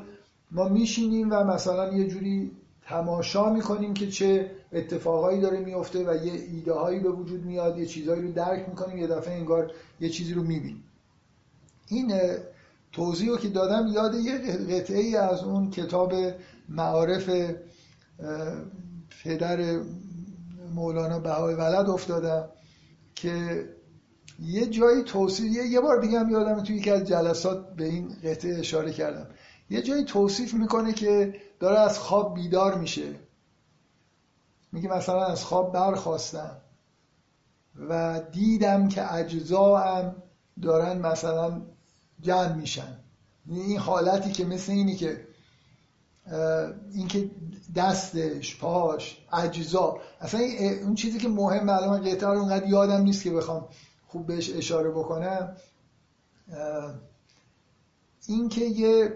[SPEAKER 1] ما میشینیم و مثلا یه جوری تماشا می‌کنیم که چه اتفاقایی داره میفته و یه ایده هایی به وجود میاد یه چیزهایی رو درک می‌کنیم یه دفعه انگار یه چیزی رو می‌بینیم. این توضیح که دادم یاد یه قطعه ای از اون کتاب معارف پدر مولانا بهای ولد افتادم که یه جایی توصیف یه, بار دیگه هم یادم توی یکی از جلسات به این قطعه اشاره کردم. یه جایی توصیف می‌کنه که داره از خواب بیدار میشه. میگه مثلا از خواب برخواستم و دیدم که اجزاام دارن مثلا جمع میشن. این حالتی که مثل اینی که اینکه دستش پاش اجزا اصلا اون چیزی که مهم الان قطعه اونقدر یادم نیست که بخوام خوب بهش اشاره بکنم. اینکه یه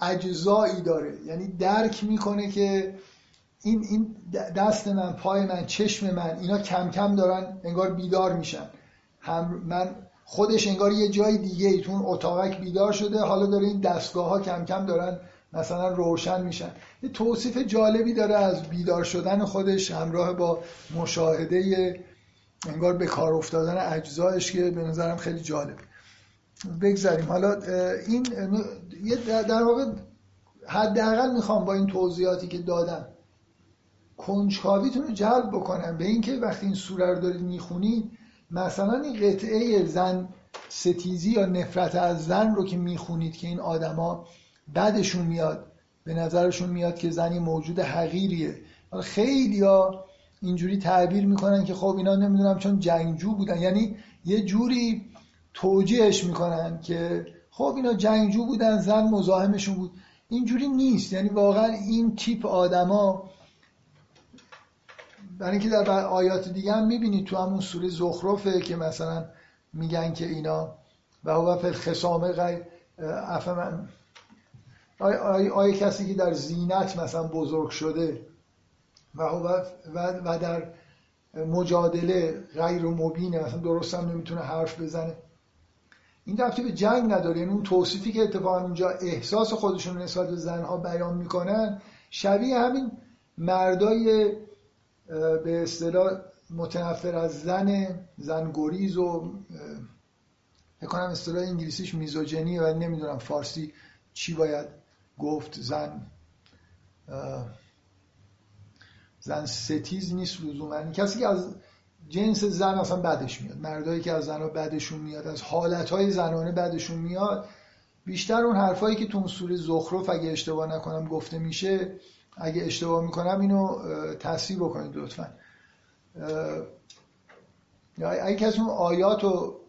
[SPEAKER 1] اجزایی داره. یعنی درک می‌کنه که این این دست من پای من چشم من اینا کم کم دارن انگار بیدار میشن. هم من خودش انگار یه جای دیگه ای تو اون اتاقک بیدار شده. حالا داره این دستگاه ها کم کم دارن مثلا روشن میشن. یه توصیف جالبی داره از بیدار شدن خودش همراه با مشاهده انگار به کار افتادن اجزایش که به نظرم خیلی جالبه. بگذاریم. حالا این در واقع حداقل می‌خوام با این توضیحاتی که دادم کنجکاویتون رو جلب بکنم. به اینکه وقتی این سوره رو دارید می‌خونید مثلا این قطعه زن ستیزی یا نفرت از زن رو که می‌خونید که این آدما بعدشون میاد به نظرشون میاد که زنی موجود حقیریه. خیلی ها اینجوری تعبیر می‌کنن که خب اینا نمی‌دونم چون جنگجو بودن. یعنی یه جوری توجیهش می‌کنن که خب اینا جنگجو بودن زن مزاحمشون بود. اینجوری نیست. یعنی واقعا این تیپ آدما برای اینکه در آیات دیگه هم می‌بینید تو همون سوره زخرفه که مثلا میگن که اینا و هو فی الخصام غیر افمن آیا, آیا کسی که در زینت مثلا بزرگ شده و, و, در مجادله غیر مبینه مثلا درست هم نمی‌تونه حرف بزنه. این رفتی به جنگ نداره. یعنی اون توصیفی که اتفاقا اونجا احساس خودشون نسبت به زنها بیان می‌کنن شبیه همین مردای به اصطلاح متنفر از زن زن گریز و کنم اصطلاح انگلیسیش میزوجنی و نمی‌دونم فارسی چی باید گفت. زن زن ستیز نیست لزوما. کسی که از جنس زن اصلا بدش میاد. مردایی که از زنها بدشون میاد از حالتهای زنانه بدشون میاد بیشتر اون حرفایی که تو اون سوره زخرف اگه اشتباه نکنم گفته میشه اگه اشتباه می‌کنم اینو تصحیح بکنید لطفا. اگه کسی اون آیات رو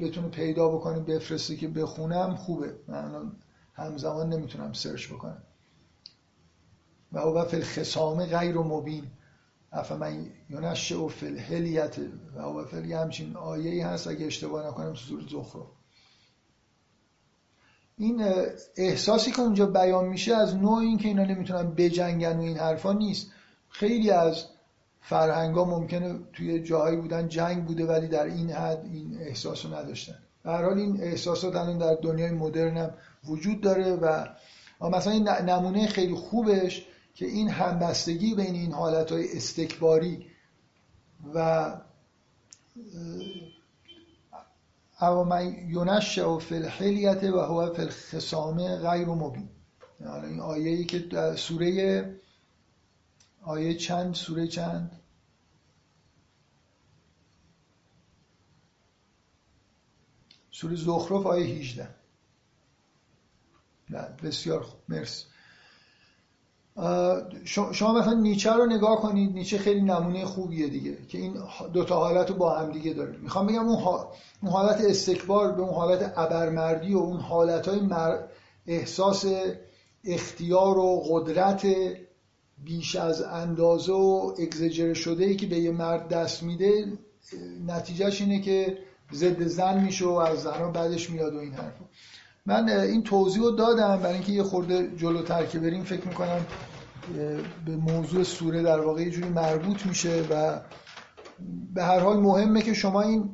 [SPEAKER 1] بتونه پیدا بکنه بفرسته که بخونم خوبه. من همزمان نمی‌تونم سرچ بکنم. و او فی الخصام غیر مبین. افمن ینشع فی الهلیت و او فی همچین آیه هست اگه اشتباه نکنم تو سوره زخرف. این احساسی که اونجا بیان میشه از نوع این که اینا نمی‌تونن بجنگن و این حرفا نیست. خیلی از فرهنگ ها ممکنه توی جاهایی بودن جنگ بوده ولی در این حد این احساس رو نداشتن. در حال این احساسات الان در دنیای مدرن هم وجود داره و مثلا این نمونه خیلی خوبش که این همبستگی بین این حالت های استکباری و او من یونش فی الحلیت و هو فی الخصامه غیر مبین این آیه ای که سوره آیه چند سوره چند؟ سوره زخرف آیه 18 نه بسیار خوب. مرسی. شما مثلا نیچه رو نگاه کنید نیچه خیلی نمونه خوبیه دیگه که این دوتا حالت رو با هم دیگه داره. می‌خوام بگم اون, حالت استکبار به اون حالت ابرمردی و اون حالت های احساس اختیار و قدرت بیش از اندازه و اگزجره شده ای که به یه مرد دست میده نتیجهش اینه که ضد زن میشه و از زنها بعدش میاد و این حرف من این توضیح رو دادم. برای اینکه یه خورده جلوتر که بریم فکر می‌کنم به موضوع سوره در واقع یه جوری مربوط میشه و به هر حال مهمه که شما این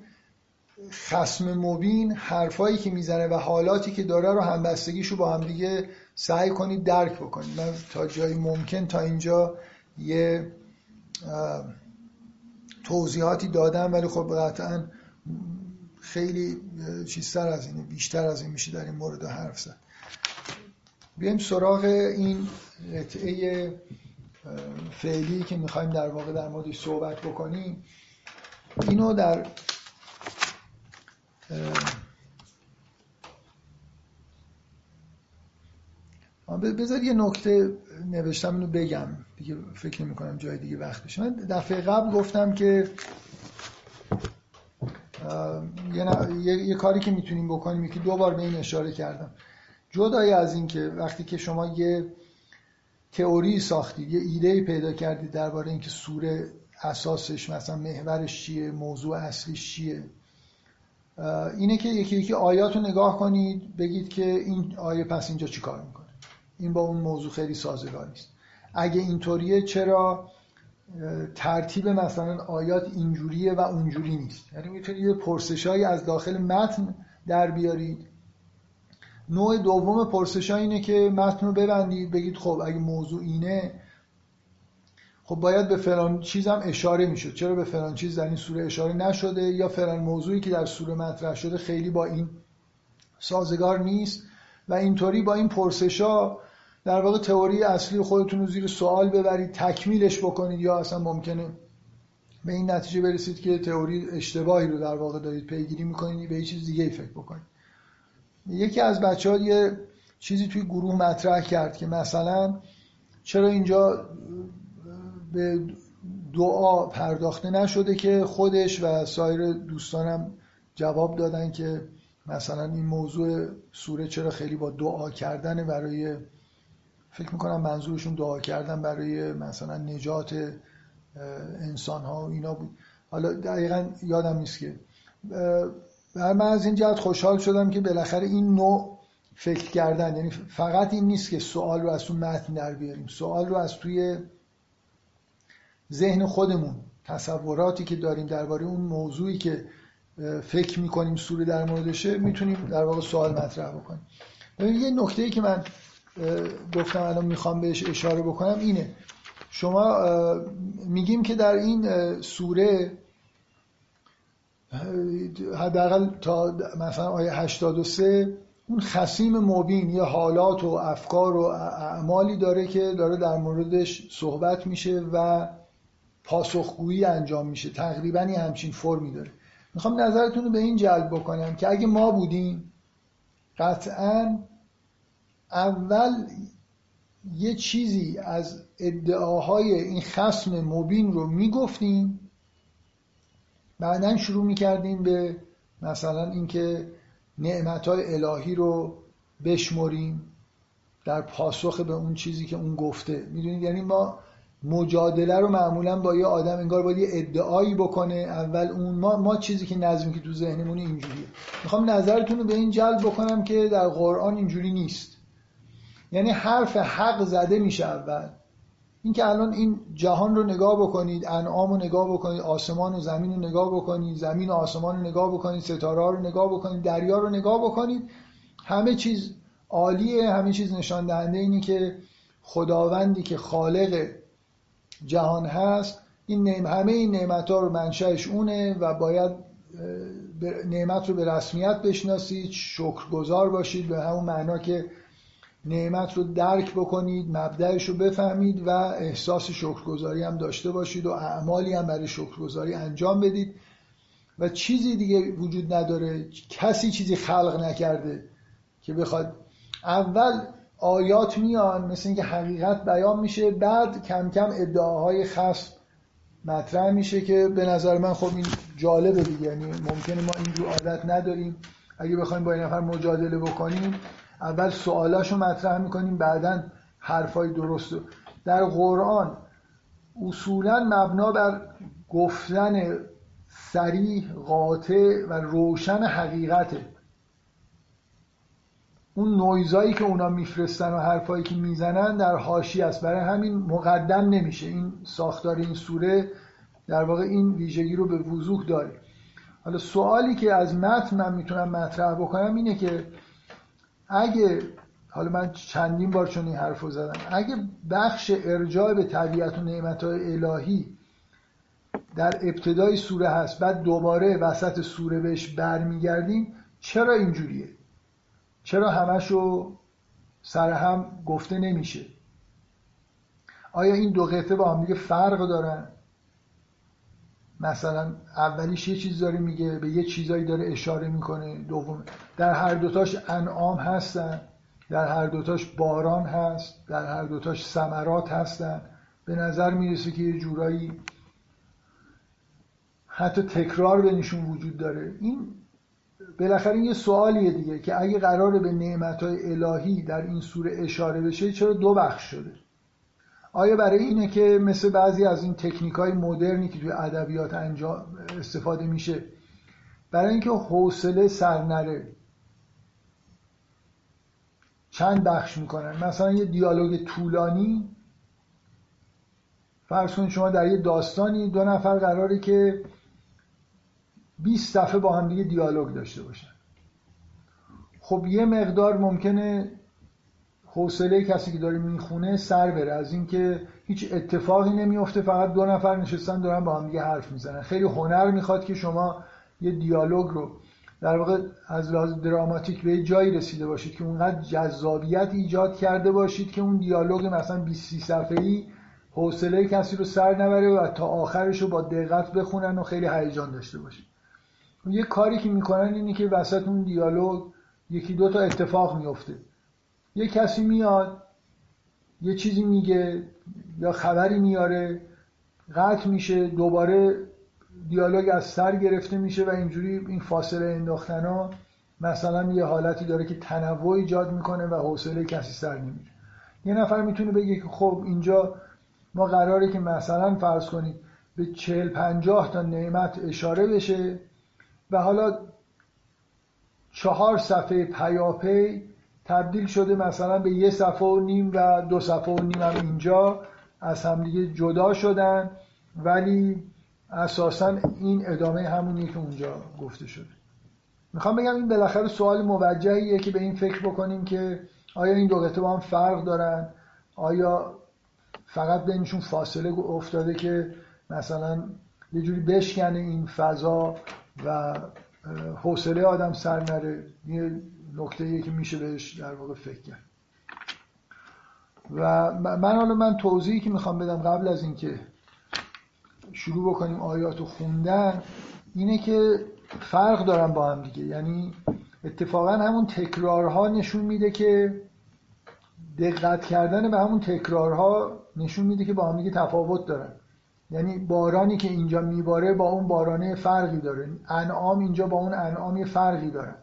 [SPEAKER 1] خسم مبین حرفایی که می‌زنه و حالاتی که داره رو همبستگیشو با هم دیگه سعی کنید درک بکنید. من تا جایی ممکن تا اینجا یه توضیحاتی دادم ولی خب قطعا خیلی چیزتر از اینه بیشتر از این میشه در این مورد حرف زد. بیایم سراغ این قطعه فعلی که می‌خوایم در واقع در موردش صحبت بکنیم. اینو در بذار یه نکته نوشتم اینو بگم. دیگه فکر نمی کنم جای دیگه وقت بشه. من دفعه قبل گفتم که یه, یه،, کاری که می‌تونیم بکنیم که دو بار به این اشاره کردم. جدای از این که وقتی که شما یه تئوری ساختید یه ایده پیدا کردید درباره اینکه سوره اساسش مثلا محورش چیه موضوع اصلیش چیه اینه که یکی یکی آیات رو نگاه کنید بگید که این آیه پس اینجا چی کار می‌کنه؟ این با اون موضوع خیلی سازگار نیست. اگه اینطوریه چرا ترتیب مثلا آیات اینجوریه و اونجوری نیست. یعنی می‌تونید یه پرسشایی از داخل متن در بیارید نوع دوم پرسش اینه که متن رو ببندید بگید خب اگه موضوع اینه خب باید به فلان چیز اشاره می‌شد. چرا به فلان چیز در این سوره اشاره نشده یا فلان موضوعی که در سوره مطرح شده خیلی با این سازگار نیست؟ و اینطوری با این پرسش ها در واقع تئوری اصلی خودتون رو زیر سوال ببرید تکمیلش بکنید یا اصلا ممکنه به این نتیجه برسید که تئوری اشتباهی رو در واقع دارید پیگیری می‌کنید به یه چیز دیگه ای فکر بکنید. یکی از بچه یه چیزی توی گروه مطرح کرد که مثلا چرا اینجا به دعا پرداخته نشده که خودش و سایر دوستانم جواب دادن که مثلا این موضوع سوره چرا خیلی با دعا کردن برای فکر می‌کنم منظورشون دعا کردن برای مثلا نجات انسان ها و اینا بود. حالا دقیقا یادم نیست که. من از این جهت خوشحال شدم که بالاخره این نوع فکر کردن یعنی فقط این نیست که سوال رو از اون متن در بیاریم. سوال رو از توی ذهن خودمون تصوراتی که داریم درباره اون موضوعی که فکر می‌کنیم سوره در موردشه می‌تونیم در واقع سوال مطرح بکنیم. یه نکته ای که من گفتم الان می‌خوام بهش اشاره بکنم اینه. شما میگیم که در این سوره حداقل تا مثلا آیه 83 اون خسیم مبین یه حالات و افکار و اعمالی داره که داره در موردش صحبت میشه و پاسخگویی انجام میشه. تقریبا یه همچین فرمی داره. می‌خوام نظرتون رو به این جلب بکنم که اگه ما بودیم قطعا اول یه چیزی از ادعاهای این خسم مبین رو می‌گفتیم بعدا شروع می‌کردیم به مثلا اینکه نعمتهای الهی رو بشمریم در پاسخ به اون چیزی که اون گفته. می‌دونید؟ یعنی ما مجادله رو معمولا با یه آدم انگار باید یه ادعایی بکنه. اول اون ما, ما چیزی که نظمی که تو ذهنمون اینجوریه. می‌خوام نظرتون رو به این جلب بکنم که در قرآن اینجوری نیست. یعنی حرف حق زده میشه اول. اینکه الان این جهان رو نگاه بکنید انعام رو نگاه بکنید آسمان و زمین رو نگاه بکنید زمین و آسمان رو نگاه بکنید ستاره رو نگاه بکنید دریا رو نگاه بکنید همه چیز عالیه همه چیز نشان دهنده اینی که خداوندی که خالق جهان هست این نعم همه این نعمت ها رو منشأش اونه و باید نعمت رو به رسمیت بشناسید شکرگزار باشید به همون معنا که نعمت رو درک بکنید مبدعش رو بفهمید و احساس شکرگزاری هم داشته باشید و اعمالی هم برای شکرگزاری انجام بدید. و چیزی دیگه وجود نداره. کسی چیزی خلق نکرده که بخواد. اول آیات میان مثل اینکه حقیقت بیان میشه بعد کم کم ادعاهای خاص مطرح میشه که به نظر من خب این جالبه دیگه. یعنی ممکنه ما اینجور عادت نداریم. اگه بخوایم با این نفر مجادله بکنیم اول سوالاشو مطرح می‌کنیم بعدا حرفای درست. در قرآن اصولا مبنا بر گفتن سریح قاطع و روشن حقیقته. اون نویزایی که اونا میفرستن و حرفایی که می‌زنن در حاشیه است. برای همین مقدم نمیشه. این ساختار این سوره در واقع این ویژگی رو به وضوح داره. حالا سوالی که از متن من می‌تونم مطرح بکنم اینه که اگه حالا من چندین بار چون این حرف زدم اگه بخش ارجاع به طبیعت و نعمت الهی در ابتدای سوره هست بعد دوباره وسط سوره بهش برمیگردیم چرا اینجوریه؟ چرا همشو سر هم گفته نمیشه؟ آیا این دو قطعه با هم دیگه فرق دارن؟ مثلا اولیش یه چیز داره میگه به یه چیزایی داره اشاره می‌کنه. دوم در هر دوتاش انعام هستن در هر دوتاش باران هست در هر دوتاش ثمرات هستن. به نظر می‌رسه که یه جورایی حتی تکرار بینشون وجود داره. این بالاخره یه سوالیه دیگه که اگه قراره به نعمتهای الهی در این سوره اشاره بشه چرا دو بخش شده؟ آیا برای اینه که مثل بعضی از این تکنیک های مدرنی که توی ادبیات انجام استفاده میشه برای اینکه حوصله سر نره چند بخش می‌کنن؟ مثلا یه دیالوگ طولانی. فرض کنید شما در یه داستانی دو نفر قراره که 20 صفحه با هم دیگه دیالوگ داشته باشن. خب یه مقدار ممکنه حوصله کسی که داره می‌خونه سر بره. از اینکه هیچ اتفاقی نمیفته فقط دو نفر نشستن دارن با هم دیگه حرف می‌زنن. خیلی هنر می‌خواد که شما یه دیالوگ رو در واقع از لحاظ دراماتیک به جایی رسیده باشید که اونقدر جذابیت ایجاد کرده باشید که اون دیالوگ مثلا 20 صفحه‌ای ای حوصله کسی رو سر نبره و تا آخرش رو با دقت بخونن و خیلی هیجان داشته باشید. یه کاری که می‌کنن اینه که وسط اون دیالوگ یکی دو تا اتفاق میفته یه کسی میاد یه چیزی میگه یا خبری میاره قطع میشه دوباره دیالوگ از سر گرفته میشه و اینجوری این فاصله انداختن ها مثلا یه حالتی داره که تنوع ایجاد می‌کنه و حوصله کسی سر نمیره یه نفر می‌تونه بگه که خب اینجا ما قراره که مثلا فرض کنید به چهل پنجاه تا نعمت اشاره بشه و حالا چهار صفحه پیاپی تبدیل شده مثلا به یه صفحه و نیم و دو صفحه و نیم هم اینجا از همدیگه جدا شدن ولی اساسا این ادامه همونیه که اونجا گفته شده. می‌خوام بگم این بالاخره سوال موجهیه که به این فکر بکنیم که آیا این دو قطعه با هم فرق دارن؟ آیا فقط بینشون فاصله افتاده که مثلا یه جوری بشکنه این فضا و حوصله آدم سر نره؟ یه نکته که میشه بهش در واقع فکر کرد. و من حالا من توضیحی که می‌خوام بدم قبل از اینکه شروع بکنیم آیات خوندن اینه که فرق دارن با هم دیگه. یعنی اتفاقا همون تکرارها نشون میده که دقت کردن به همون تکرارها نشون میده که با هم دیگه تفاوت دارن. یعنی بارانی که اینجا میباره با اون بارانه فرقی داره. انعام اینجا با اون انعام فرقی داره.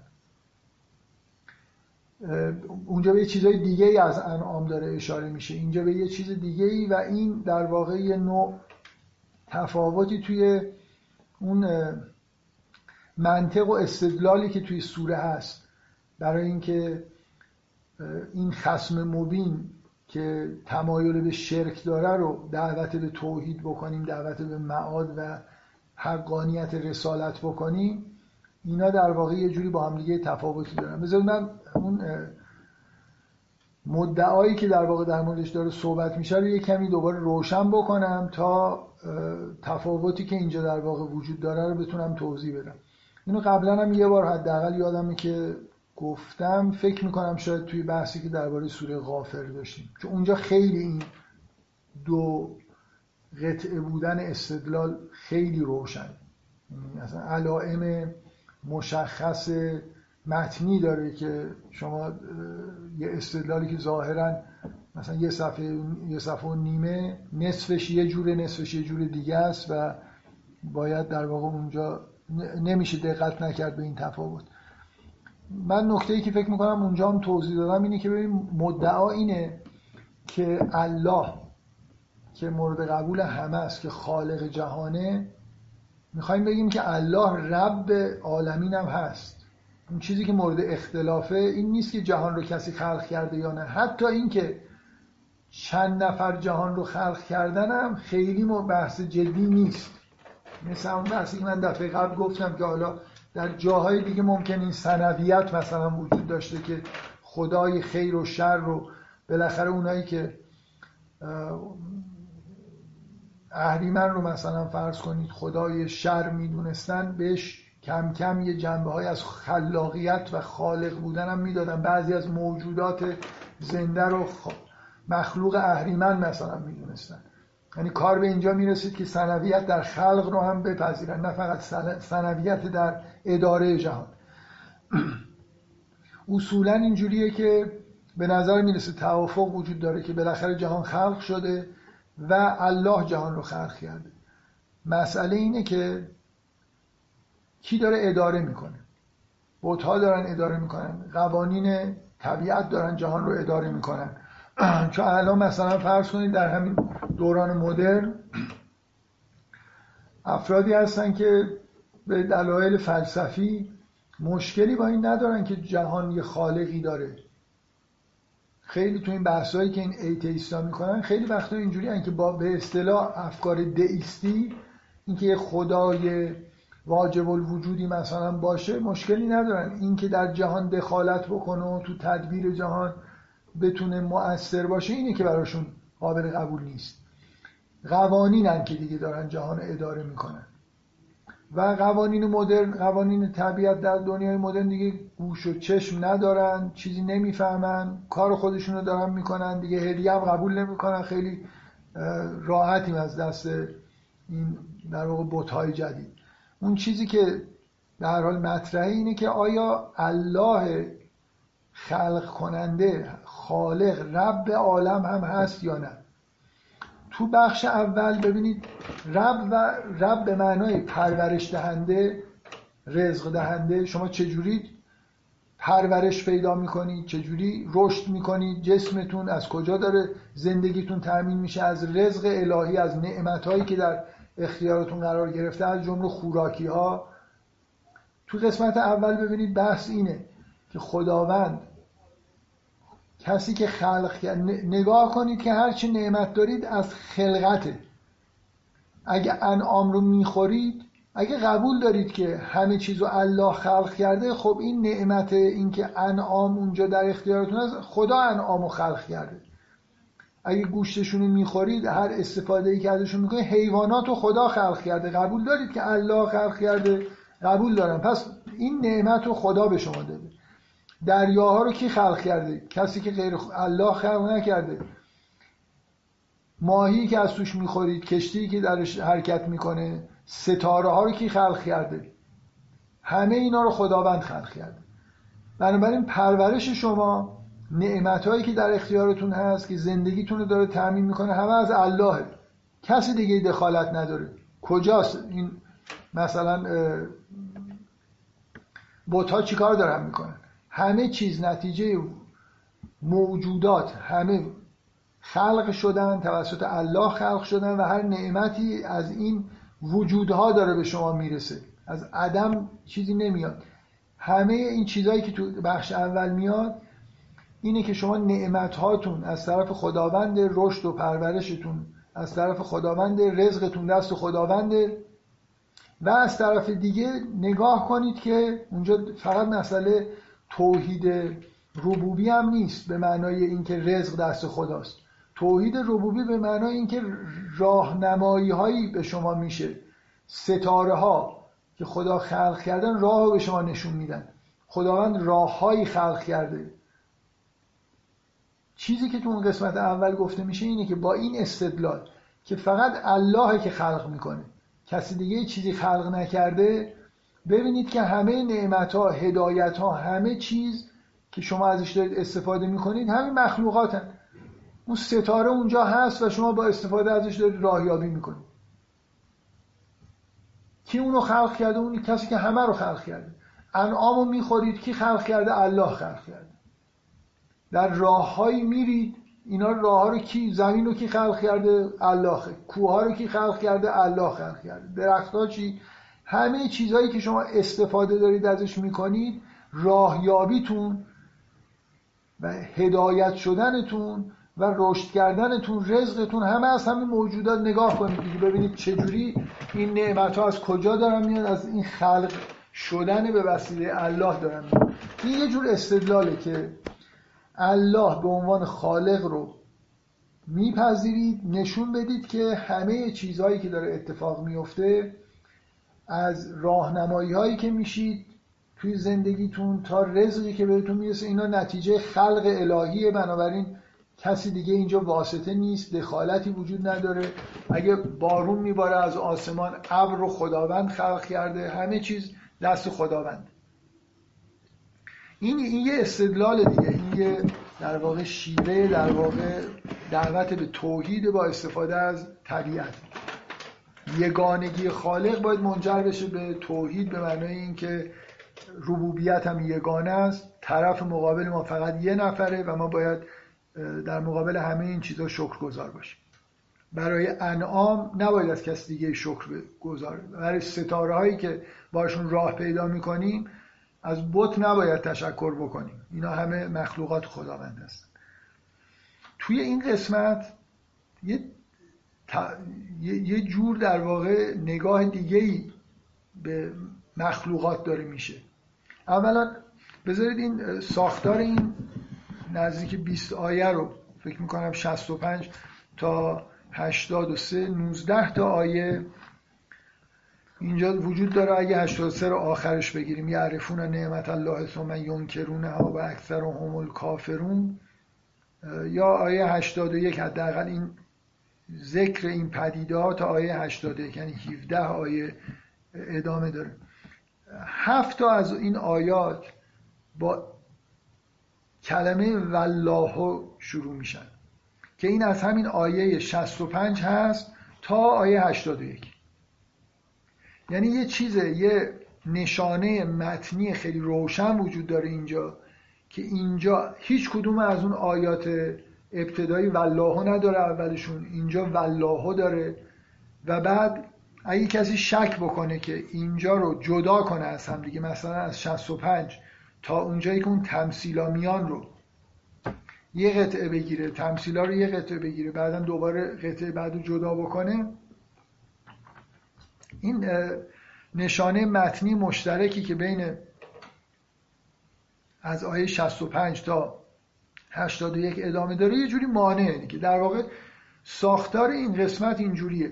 [SPEAKER 1] اونجا به یه چیزای دیگه ای از انعام داره اشاره میشه. اینجا به یه چیز دیگه ای و این در واقع یه نوع تفاوتی توی اون منطق و استدلالی که توی سوره هست. برای اینکه این خسم مبین که تمایل به شرک داره رو دعوت به توحید بکنیم دعوت به معاد و حقانیت رسالت بکنیم اینا در واقع یه جوری با هم دیگه تفاوتی دارن. بذارید من اون مدعایی که در واقع در موردش داره صحبت میشه رو یه کمی دوباره روشن بکنم تا تفاوتی که اینجا در واقع وجود داره رو بتونم توضیح بدم. اینو قبلا هم یه بار حداقل یادمه که گفتم فکر می‌کنم شاید توی بحثی که درباره سوره غافر داشتیم چون اونجا خیلی این دو قطعه بودن استدلال خیلی روشن. مثلا علائم مشخص متنی داره که شما یه استدلالی که ظاهرا مثلا یه صفحه یه صفحه و نیمه نصفش یه جوره نصفش یه جور دیگه است و باید در واقع اونجا نمیشه دقت نکرد به این تفاوت. من نکته ای که فکر می‌کنم اونجا هم توضیح دادم اینه که ببین مدعا اینه که الله که مورد قبول همه است که خالق جهانه. می‌خوایم بگیم که الله رب عالمین هم هست. اون چیزی که مورد اختلافه این نیست که جهان رو کسی خلق کرده یا نه. حتی اینکه چند نفر جهان رو خلق کردن هم خیلی بحث جدی نیست. مثل اون بحثی که من دفعه قبل گفتم که حالا در جاهای دیگه ممکن این سنویت مثلا وجود داشته که خدای خیر و شر رو بالاخره اونایی که اهریمن رو مثلا فرض کنید خدای شر می‌دونستن بهش کم کم یه جنبه های از خلاقیت و خالق بودن هم می‌دادن. بعضی از موجودات زنده رو مخلوق اهریمن مثلا می‌دونستن. یعنی کار به اینجا می‌رسید که سنویت در خلق رو هم بپذیرن نه فقط سنویت در اداره جهان. اصولا اینجوریه که به نظر می‌رسه توافق وجود داره که بالاخره جهان خلق شده و الله جهان رو خلق کرده. مسئله اینه که کی داره اداره می‌کنه؟ بوتها دارن اداره می‌کنن قوانین طبیعت دارن جهان رو اداره می‌کنن. چون الان مثلا فرض کنید در همین دوران مدرن افرادی هستن که به دلایل فلسفی مشکلی با این ندارن که جهان یه خالقی داره. خیلی تو این بحثایی که این ایتیستا می‌کنن خیلی وقتا اینجوری که با به اصطلاح افکار دئیستی اینکه یه خدای واجب الوجودی مثلا باشه مشکلی ندارن. اینکه در جهان دخالت بکنه تو تدبیر جهان بتونه مؤثر باشه اینه که براشون قابل قبول نیست. قوانینن که دیگه دارن جهان اداره می‌کنن. و قوانین مدرن قوانین طبیعت در دنیای مدرن دیگه گوش و چشم ندارن چیزی نمی‌فهمن کار خودشون رو دارن می‌کنن دیگه هدیه هم قبول نمی‌کنن. خیلی راحتیم از دست این در واقع بوتهای جدید. اون چیزی که در حال مطرحه اینه که آیا الله خلق کننده خالق رب عالم هم هست یا نه؟ تو بخش اول ببینید رب و رب به معنای پرورش دهنده رزق دهنده شما چجوری پرورش پیدا می‌کنید؟ چجوری رشد می‌کنید؟ جسمتون از کجا داره زندگیتون تأمین میشه؟ از رزق الهی از نعمتهایی که در اختیارتون قرار گرفته از جمله خوراکی ها تو قسمت اول ببینید بحث اینه که خداوند کسی که خلق نگاه کنید که هرچی نعمت دارید از خلقته. اگه انعام رو می‌خورید اگه قبول دارید که همه چیز رو الله خلق کرده خب این نعمت اینکه انعام اونجا در اختیارتون است خدا انعام رو خلق کرده. اگه گوشتشون رو می‌خورید هر استفاده ای که ازشون می‌کنید حیوانات رو خدا خلق کرده. قبول دارید که الله خلق کرده؟ قبول دارم. پس این نعمت رو خدا به شما داده. دریاها رو کی خلق کرده؟ کسی که غیر الله خلق نکرده. ماهی که از توش می‌خورید کشتی که درش حرکت می‌کنه ستاره ها رو کی خلق کرده؟ همه اینا رو خداوند خلق کرده. بنابراین پرورش شما نعمت هایی که در اختیارتون هست که زندگیتون رو داره تعمین می‌کنه همه از اللهه کسی دیگه دخالت نداره. کجاست این مثلا بوت ها چیکار دارن می‌کنن؟ همه چیز نتیجه موجودات همه خلق شدن توسط الله خلق شدن و هر نعمتی از این وجودها داره به شما می‌رسه. از عدم چیزی نمیاد. همه این چیزهایی که تو بخش اول میاد اینه که شما نعمت هاتون از طرف خداوند رشد و پرورشتون از طرف خداوند رزقتون دست خداوند. و از طرف دیگه نگاه کنید که اونجا فقط مسئله توحید ربوبی هم نیست به معنای اینکه رزق دست خداست. توحید ربوبی به معنای اینکه راهنمایی هایی به شما میشه. ستاره ها که خدا خلق کردن راه رو به شما نشون میدن. خداوند راههایی خلق کرده. چیزی که تو اون قسمت اول گفته میشه اینه که با این استدلال که فقط الله که خلق می‌کنه کسی دیگه چیزی خلق نکرده ببینید که همه نعمت ها هدایت ها همه چیز که شما ازش دارید استفاده می‌کنید همین مخلوقات هن. اون ستاره اونجا هست و شما با استفاده ازش دارید راهیابی می‌کنید. کی اونو خلق کرده؟ اون کسی که همه رو خلق کرده. انعامو می‌خورید کی خلق کرده؟ الله خلق کرده. در راههایی میرید اینا راه ها رو کی؟ زمین رو کی خلق کرده؟ الله. کوه ها رو کی خلق کرده؟ الله خلق کرده. درخت ها چی؟ همه چیزهایی که شما استفاده دارید ازش می‌کنید راهیابیتون و هدایت شدنتون و رشد کردنتون رزقتون همه از همین موجودات نگاه کنید دیگه ببینید چجوری این نعمت ها از کجا دارن میاد از این خلق شدن به وسیله الله دارن میاد این یه جور استدلاله که الله به عنوان خالق رو میپذیرید نشون بدید که همه چیزهایی که داره اتفاق میفته از راهنمایی هایی که میشید توی زندگیتون تا رزقی که بهتون می‌رسه اینا نتیجه خلق الهیه. بنابراین کسی دیگه اینجا واسطه نیست دخالتی وجود نداره. اگه بارون میباره از آسمان ابر رو خداوند خلق کرده همه چیز دست خداوند. این این یه استدلال دیگه. یه در واقع شیوه در واقع دعوت به توحید با استفاده از طبیعت. یگانگی خالق باید منجر بشه به توحید به معنای اینکه ربوبیت هم یگانه است. طرف مقابل ما فقط یه نفره و ما باید در مقابل همه این چیزها شکر گذار باشیم. برای انعام نباید از کسی دیگه شکر گذار برای ستاره هایی که باشون راه پیدا می‌کنیم از بت نباید تشکر بکنیم. اینا همه مخلوقات خداوند هست توی این قسمت یه, یه جور در واقع نگاه دیگه به مخلوقات داره میشه. اولا بذارید این ساختار این نزدیک 20 آیه رو فکر می‌کنم 65 تا 83 19 تا آیه اینجا وجود داره اگه 83 رو آخرش بگیریم. یعرفون نعمت الله ثم ینکرونها و اکثر هم الکافرون. یا آیه 81 حداقل این ذکر این پدیده ها تا آیه 81 یعنی 17 آیه ادامه داره. هفت تا از این آیات با کلمه والله شروع میشن که این از همین آیه 65 هست تا آیه 81 یعنی یه چیزه یه نشانه متنی خیلی روشن وجود داره اینجا که اینجا هیچ کدوم از اون آیات ابتدایی والله نداره اولشون اینجا والله داره و بعد اگه کسی شک بکنه که اینجا رو جدا کنه از هم دیگه مثلا از 65 تا اونجایی که اون تمثیلا میان رو یه قطعه بگیره تمثیلا رو یه قطعه بگیره بعدا دوباره قطعه بعد رو جدا بکنه این نشانه متنی مشترکی که بین از آیه 65 تا 81 ادامه داره یه جوری مانعه که در واقع ساختار این قسمت اینجوریه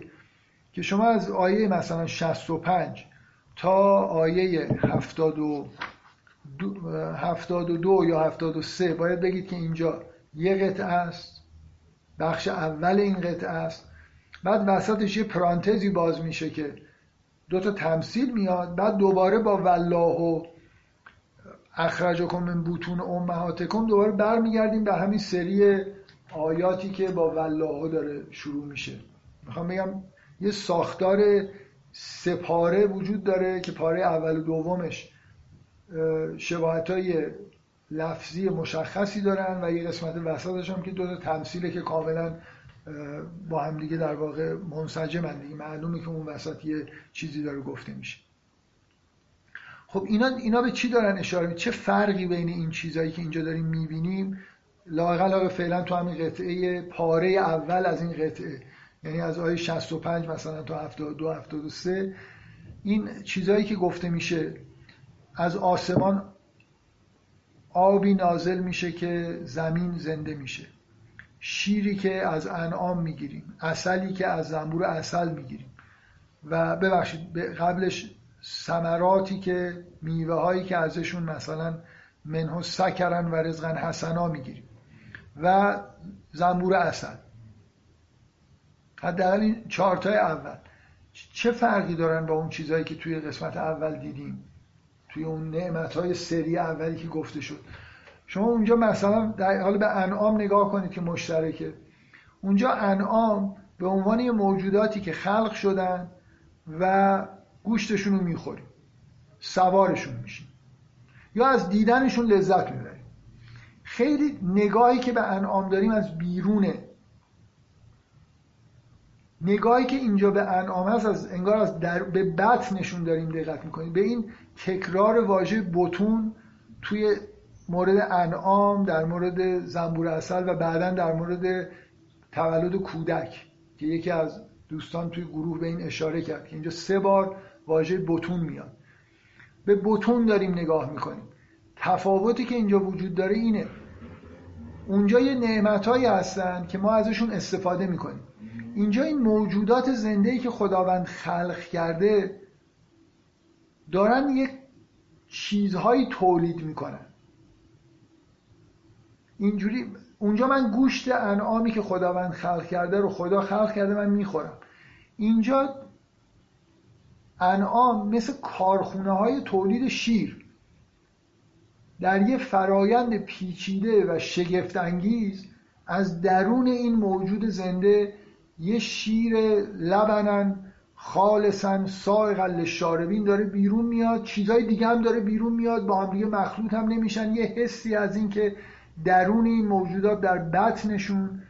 [SPEAKER 1] که شما از آیه مثلا 65 تا آیه 72 72 یا 73 باید بگید که اینجا یه قطعه است بخش اول این قطعه است بعد وسطش یه پرانتزی باز میشه که دو تا تمثیل میاد بعد دوباره با والله و اخرجکم من بوتون امهاتکم دوباره برمیگردیم به همین سری آیاتی که با والله داره شروع میشه. می‌خوام بگم یه ساختار سپاره وجود داره که پاره اول و دومش شباهت های لفظی مشخصی دارن و یه قسمت وسطش هم که دو تا تمثیله که کاملا با هم دیگه در واقع منسجمن دیگه. معلومه که اون وسط یه چیزی داره گفته میشه. خب اینا اینا به چی دارن اشاره چه فرقی بین این چیزهایی که اینجا داریم می‌بینیم؟ لاقل فعلا تو همین قطعه پاره اول از این قطعه. یعنی از آیه 65 مثلا تا 72 73 این چیزهایی که گفته میشه از آسمان آبی نازل میشه که زمین زنده میشه. شیری که از انعام می‌گیریم اصلی که از زنبور اصل می‌گیریم. و ببخشید قبلش ثمراتی که میوه هایی که ازشون مثلا منه سکرن و رزقن حسنا می‌گیریم و زنبور اصل حداقل این چهارتای اول. چه فرقی دارن با اون چیزهایی که توی قسمت اول دیدیم؟ توی اون نعمت های سری اولی که گفته شد. شما اونجا مثلا در حال به انعام نگاه کنید که مشترکه. اونجا انعام به عنوان یه موجوداتی که خلق شدن و گوشتشون رو می‌خوریم سوارشون میشیم یا از دیدنشون لذت می‌بریم خیلی نگاهی که به انعام داریم از بیرونه. نگاهی که اینجا به انعام هست از انگار از در به بطنشون داریم دقت می‌کنیم. به این تکرار واژه بتون توی مورد انعام در مورد زنبور اصل و بعدا در مورد تولد کودک که یکی از دوستان توی گروه به این اشاره کرد که اینجا سه بار واژه بتون میاد. به بتون داریم نگاه می‌کنیم. تفاوتی که اینجا وجود داره اینه. اونجا یه نعمتهایی هستن که ما ازشون استفاده می‌کنیم. اینجا این موجودات زنده که خداوند خلق کرده دارن یک چیزهایی تولید می‌کنن. اینجوری اونجا من گوشت انعامی که خداوند خلق کرده رو خدا خلق کرده من می‌خورم. اینجا انعام مثل کارخونه های تولید شیر. در یه فرایند پیچیده و شگفتانگیز از درون این موجود زنده یه شیر لبنن خالصا سائغ للشاربین داره بیرون میاد چیزای دیگه هم داره بیرون میاد با هم دیگه مخلوط هم نمیشن. یه حسی از این که درون این موجودات در بطنشون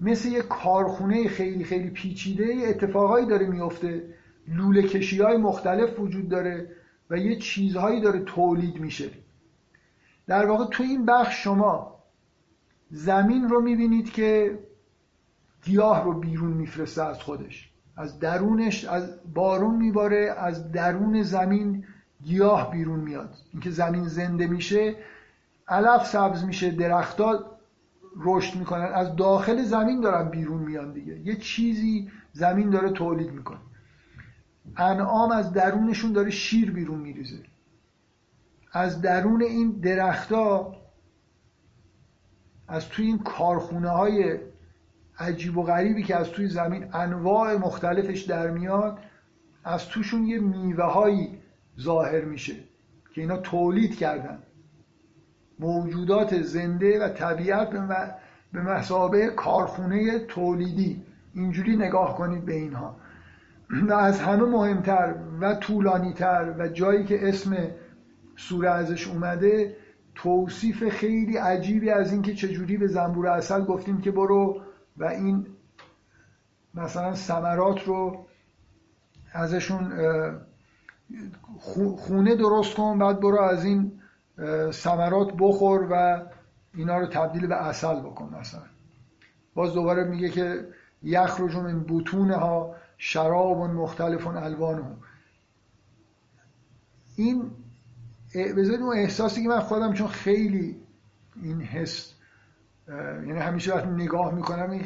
[SPEAKER 1] مثل یه کارخونه خیلی خیلی پیچیده اتفاقایی داره میفته. لوله کشی های مختلف وجود داره و یه چیزهایی داره تولید میشه. در واقع تو این بخش شما زمین رو می‌بینید که گیاه رو بیرون میفرسته از خودش. از درونش از بارون میباره از درون زمین گیاه بیرون میاد. اینکه زمین زنده میشه علف سبز میشه درختها رشد می‌کنن. از داخل زمین دارن بیرون میان دیگه. یه چیزی زمین داره تولید می‌کنه. انعام از درونشون داره شیر بیرون میریزه. از درون این درختها از توی این کارخونه های عجیب و غریبی که از توی زمین انواع مختلفش در میاد از توشون یه میوه هایی ظاهر میشه که اینا تولید کردن. موجودات زنده و طبیعت به مسابه کارخونه تولیدی. اینجوری نگاه کنید به اینها. و از همه مهمتر و طولانیتر و جایی که اسم سوره ازش اومده توصیف خیلی عجیبی از اینکه چجوری به زنبور اصل گفتیم که برو و این مثلا ثمرات رو ازشون خونه درست کن بعد برو از این ثمرات بخور و اینا رو تبدیل به اصل بکن مثلا. باز دوباره میگه که یخرج من بطونها شراب مختلف الوانه این بذارید اون احساسی که من خودم چون خیلی این حس یعنی همیشه وقتی نگاه می‌کنم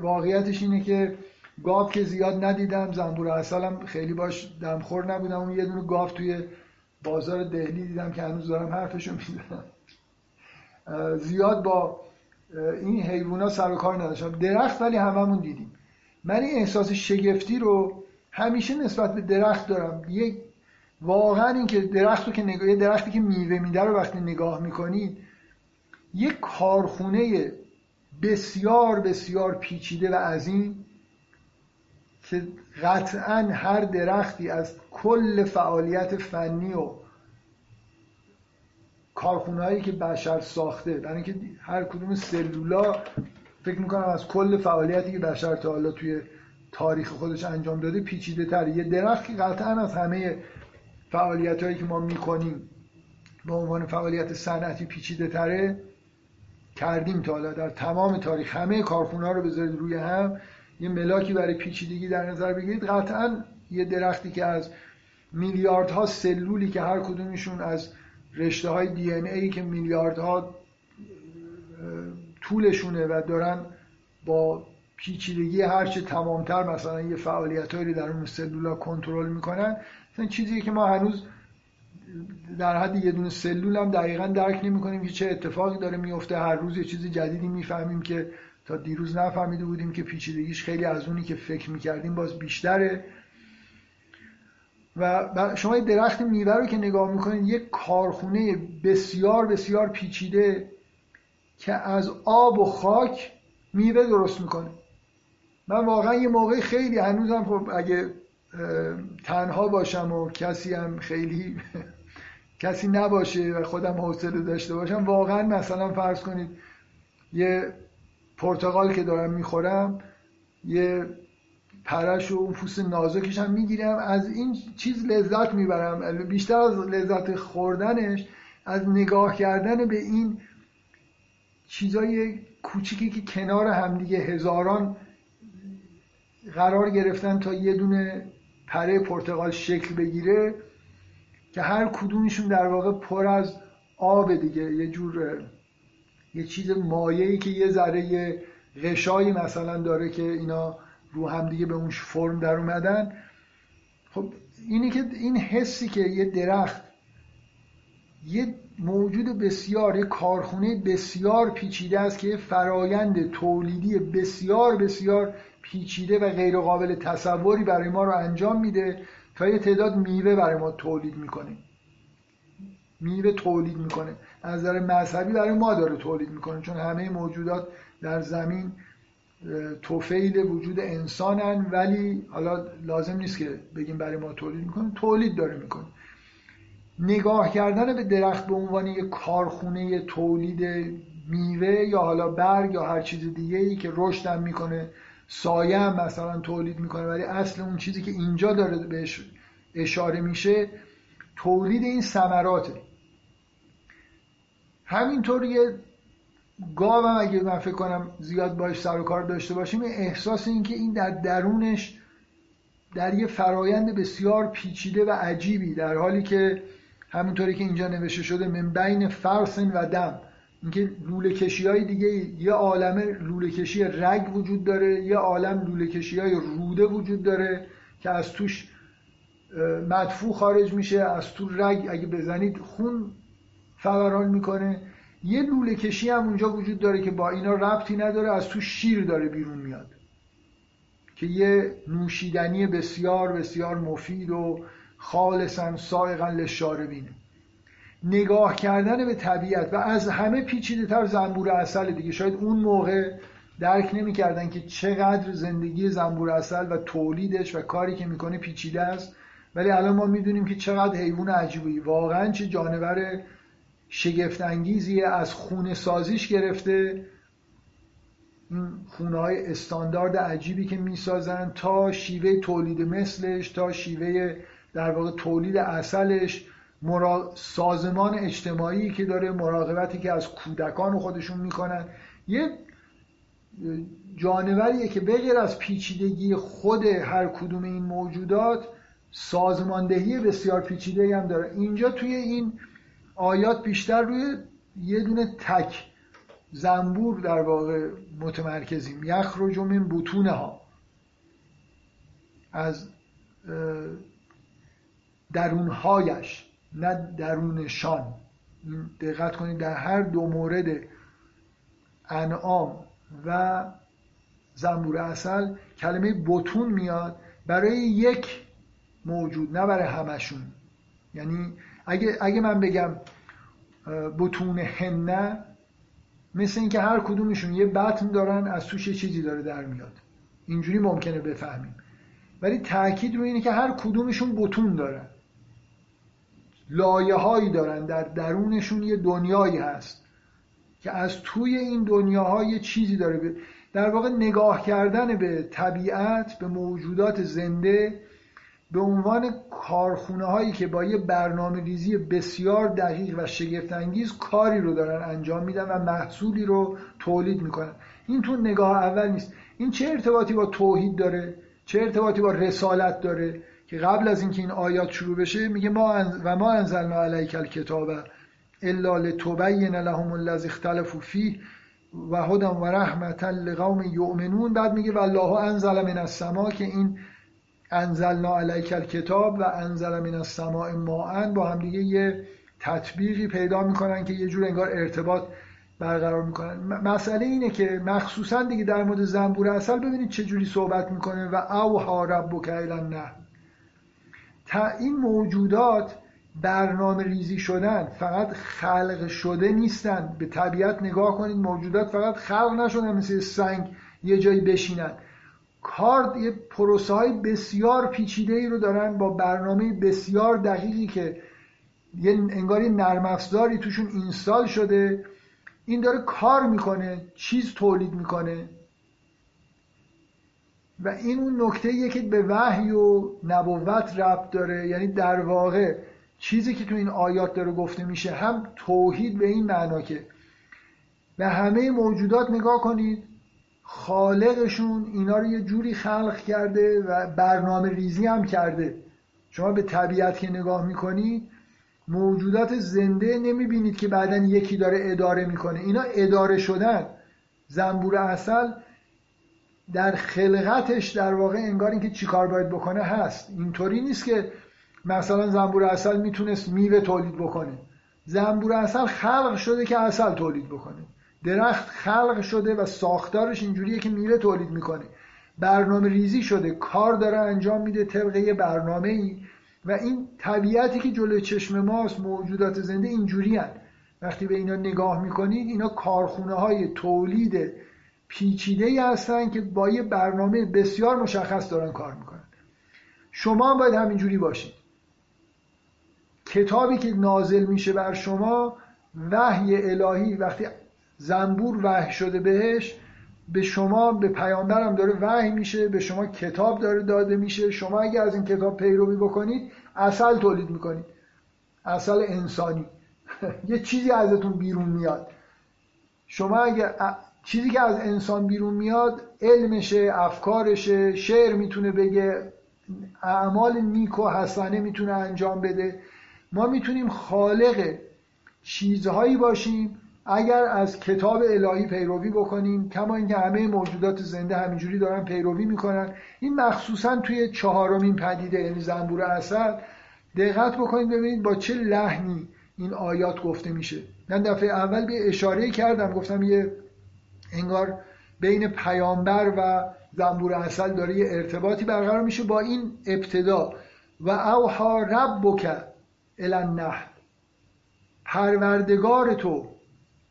[SPEAKER 1] واقعیتش اینه که گاو که زیاد ندیدم زنبور اصلم خیلی باش دمخور نبودم اون یه دونه گاو توی بازار دهلی دیدم که هنوز دارم حرفشو می‌زنم. زیاد با این حیوونا سر و کار نداشتم. درخت ولی هممون دیدیم. من این احساس شگفتی رو همیشه نسبت به درخت دارم. یک واقعا این که درخت رو که نگاه درختی که میوه میده رو وقتی نگاه می‌کنید یک کارخونه بسیار بسیار پیچیده و عظیم که قطعا هر درختی از کل فعالیت فنی و کارخونه هایی که بشر ساخته برای اینکه هر کدوم سلولا فکر می‌کنم از کل فعالیتی که بشر تا حالا توی تاریخ خودش انجام داده پیچیده تر یه درخت که قطعا از همه فعالیت هایی که ما می‌کنیم به عنوان فعالیت صنعتی پیچیده تره کردیم تا حالا. در تمام تاریخ همه کارخونه رو بذارید روی هم. یه ملاکی برای پیچیدگی در نظر بگیرید. قطعا یه درختی که از میلیاردها سلولی که هر کدومشون از رشته های دی این ای که میلیاردها طولشونه و دارن با پیچیدگی هرچه تمامتر مثلا یه فعالیت هایی در اون سلولا کنترل می‌کنن. مثلا چیزی که ما هنوز در حد یه دونه سلول هم دقیقا درک نمی‌کنیم که چه اتفاقی داره میفته هر روز یه چیز جدیدی می‌فهمیم که تا دیروز نفهمیده بودیم که پیچیدگیش خیلی از اونی که فکر می‌کردیم باز بیشتره. و شما درخت میوه رو که نگاه می‌کنید یک کارخونه بسیار بسیار پیچیده که از آب و خاک میوه درست می‌کنه. من واقعا یه موقع خیلی هنوزم خب اگه تنها باشم و کسی هم خیلی کسی نباشه و خودم حوصله داشته باشم واقعا مثلا فرض کنید یه پرتقال که دارم می‌خورم یه پرش و اون پوست نازکش هم می‌گیرم. از این چیز لذت می‌برم. بیشتر از لذت خوردنش از نگاه کردن به این چیزای کوچیکی که کنار همدیگه هزاران قرار گرفتن تا یه دونه پره پرتقال شکل بگیره که هر کدومشون در واقع پر از آب دیگه. یه جور یه چیز مایعی که یه ذره یه غشایی مثلا داره که اینا رو هم دیگه به اون فرم در اومدن. خب اینی که این حسی که یه درخت یه موجود بسیار یه کارخونه بسیار پیچیده است که فرایند تولیدی بسیار بسیار پیچیده و غیر قابل تصوری برای ما رو انجام میده تا یه تعداد میوه برای ما تولید می‌کنه. میوه تولید می‌کنه. از نظر مذهبی برای ما داره تولید می‌کنه چون همه موجودات در زمین توفیل وجود انسانن ولی حالا لازم نیست که بگیم برای ما تولید می‌کنه تولید داره می‌کنه. نگاه کردن به درخت به عنوان یک کارخونه تولید میوه یا حالا برگ یا هر چیز دیگه ای که رشد می‌کنه سایه هم مثلا تولید می‌کنه ولی اصل اون چیزی که اینجا داره بهش اشاره میشه تولید این ثمراته. همینطور یه گاو هم اگه من فکر کنم زیاد باش سر و کار داشته باشیم احساس این که این در درونش در یه فرایند بسیار پیچیده و عجیبی در حالی که همونطوری که اینجا نوشته شده من بین فرسن و دم. اینکه لوله کشی های دیگه یه عالم لوله کشی رگ وجود داره یه عالم لوله کشی های روده وجود داره که از توش مدفوع خارج میشه از تو رگ اگه بزنید خون فوران می‌کنه. یه لوله کشی هم اونجا وجود داره که با اینا ربطی نداره از تو شیر داره بیرون میاد. که یه نوشیدنی بسیار بسیار مفید و خالصا سائقا للشاربینه نگاه کردن به طبیعت و از همه پیچیده تر زنبور اصل دیگه شاید اون موقع درک نمی‌کردن که چقدر زندگی زنبور اصل و تولیدش و کاری که می‌کنه پیچیده است. ولی الان ما می‌دونیم که چقدر حیوان عجیبی. واقعا چه جانور شگفت انگیزیه از خونه سازیش گرفته. این خونه های استاندارد عجیبی که می‌سازن تا شیوه تولید مثلش تا شیوه در واقع تولید اصلش مرا... سازمان اجتماعی که داره مراقبتی که از کودکان خودشون می‌کنن. یه جانوریه که بغیر از پیچیدگی خود هر کدوم این موجودات سازماندهی بسیار پیچیده هم داره. اینجا توی این آیات بیشتر روی یه دونه تک زنبور در واقع متمرکزیم. یخرج من بطونه ها. از درونهایش نه درونشان. دقت کنید در هر دو مورد انعام و زنبور اصل کلمه بتون میاد برای یک موجود نه برای همشون. یعنی اگه, اگه من بگم بتون هنه مثل اینکه هر کدومشون یه بطن دارن از توش یه چیزی داره در میاد. اینجوری ممکنه بفهمیم. ولی تاکید روی اینه که هر کدومشون بتون دارن. لایه هایی دارن در درونشون یه دنیایی هست که از توی این دنیاها یه چیزی داره. در واقع نگاه کردن به طبیعت به موجودات زنده به عنوان کارخونه هایی که با یه برنامه ریزی بسیار دقیق و شگفتانگیز کاری رو دارن انجام میدن و محصولی رو تولید می‌کنن. این تو نگاه اول نیست. این چه ارتباطی با توحید داره؟ چه ارتباطی با رسالت داره؟ که قبل از اینکه این آیات شروع بشه میگه ما و ما انزلنا علیک الکتاب الا لتبین لهم الذی اختلفوا فیه و هدى و رحمتا لقوم یؤمنون. بعد میگه والله انزل من السما که این انزلنا علیک الکتاب و انزل من السماء ماء با هم دیگه یه تطبیقی پیدا می‌کنن که یه جور انگار ارتباط برقرار می‌کنن. مسئله اینه که مخصوصا دیگه در مورد زنبور اصل ببینید چه جوری صحبت می‌کنه و اوها ربک الی این موجودات برنامه ریزی شدن فقط خلق شده نیستن. به طبیعت نگاه کنید موجودات فقط خلق نشدن مثل سنگ یه جایی بشینن. کار یه پروسه های بسیار پیچیده ای رو دارن با برنامه بسیار دقیقی که یه انگاری نرم افزاری توشون اینستال شده. این داره کار می‌کنه چیز تولید می‌کنه. و این اون نکته که به وحی و نبوت ربط داره. یعنی در واقع چیزی که تو این آیات داره گفته میشه هم توحید به این معنا که. به همه موجودات نگاه کنید خالقشون اینا رو یه جوری خلق کرده و برنامه ریزی هم کرده. شما به طبیعت که نگاه می‌کنید موجودات زنده نمی‌بینید که بعدا یکی داره اداره می‌کنه. اینا اداره شدن. زنبور اصل در خلقتش در واقع انگار اینکه چیکار باید بکنه هست. اینطوری نیست که مثلا زنبور اصل می‌تونست میوه تولید بکنه. زنبور اصل خلق شده که اصل تولید بکنه. درخت خلق شده و ساختارش اینجوریه که میوه تولید می‌کنه. برنامه ریزی شده کار داره انجام میده طبق یه برنامه ای و این طبیعتی که جلوی چشم ماست موجودات زنده اینجوری هن. وقتی به اینا نگاه می‌کنید اینا کارخونه های تولید پیچیده ای هستن که با یه برنامه بسیار مشخص دارن کار می‌کنن. شما هم باید همینجوری باشید. کتابی که نازل میشه بر شما وحی الهی وقتی زنبور وحی شده بهش به شما به پیامبرم داره وحی میشه به شما کتاب داره داده میشه. شما اگه از این کتاب پیروی بکنید اصل تولید می‌کنید. اصل انسانی. یه چیزی ازتون بیرون میاد. شما اگه چیزی که از انسان بیرون میاد علمشه افکارشه شعر می‌تونه بگه اعمال نیک و حسنه می‌تونه انجام بده. ما می‌تونیم خالق چیزهایی باشیم اگر از کتاب الهی پیروی بکنیم کما اینکه همه موجودات زنده همینجوری دارن پیروی می‌کنن. این مخصوصا توی چهارمین پدیده یعنی زنبور اصل دقت بکنید ببینید با چه لحنی این آیات گفته میشه. من دفعه اول به اشاره کردم گفتم یه انگار بین پیامبر و زنبور اصل داره یه ارتباطی برقرار میشه با این ابتدا. و اوها ربک الان پروردگار تو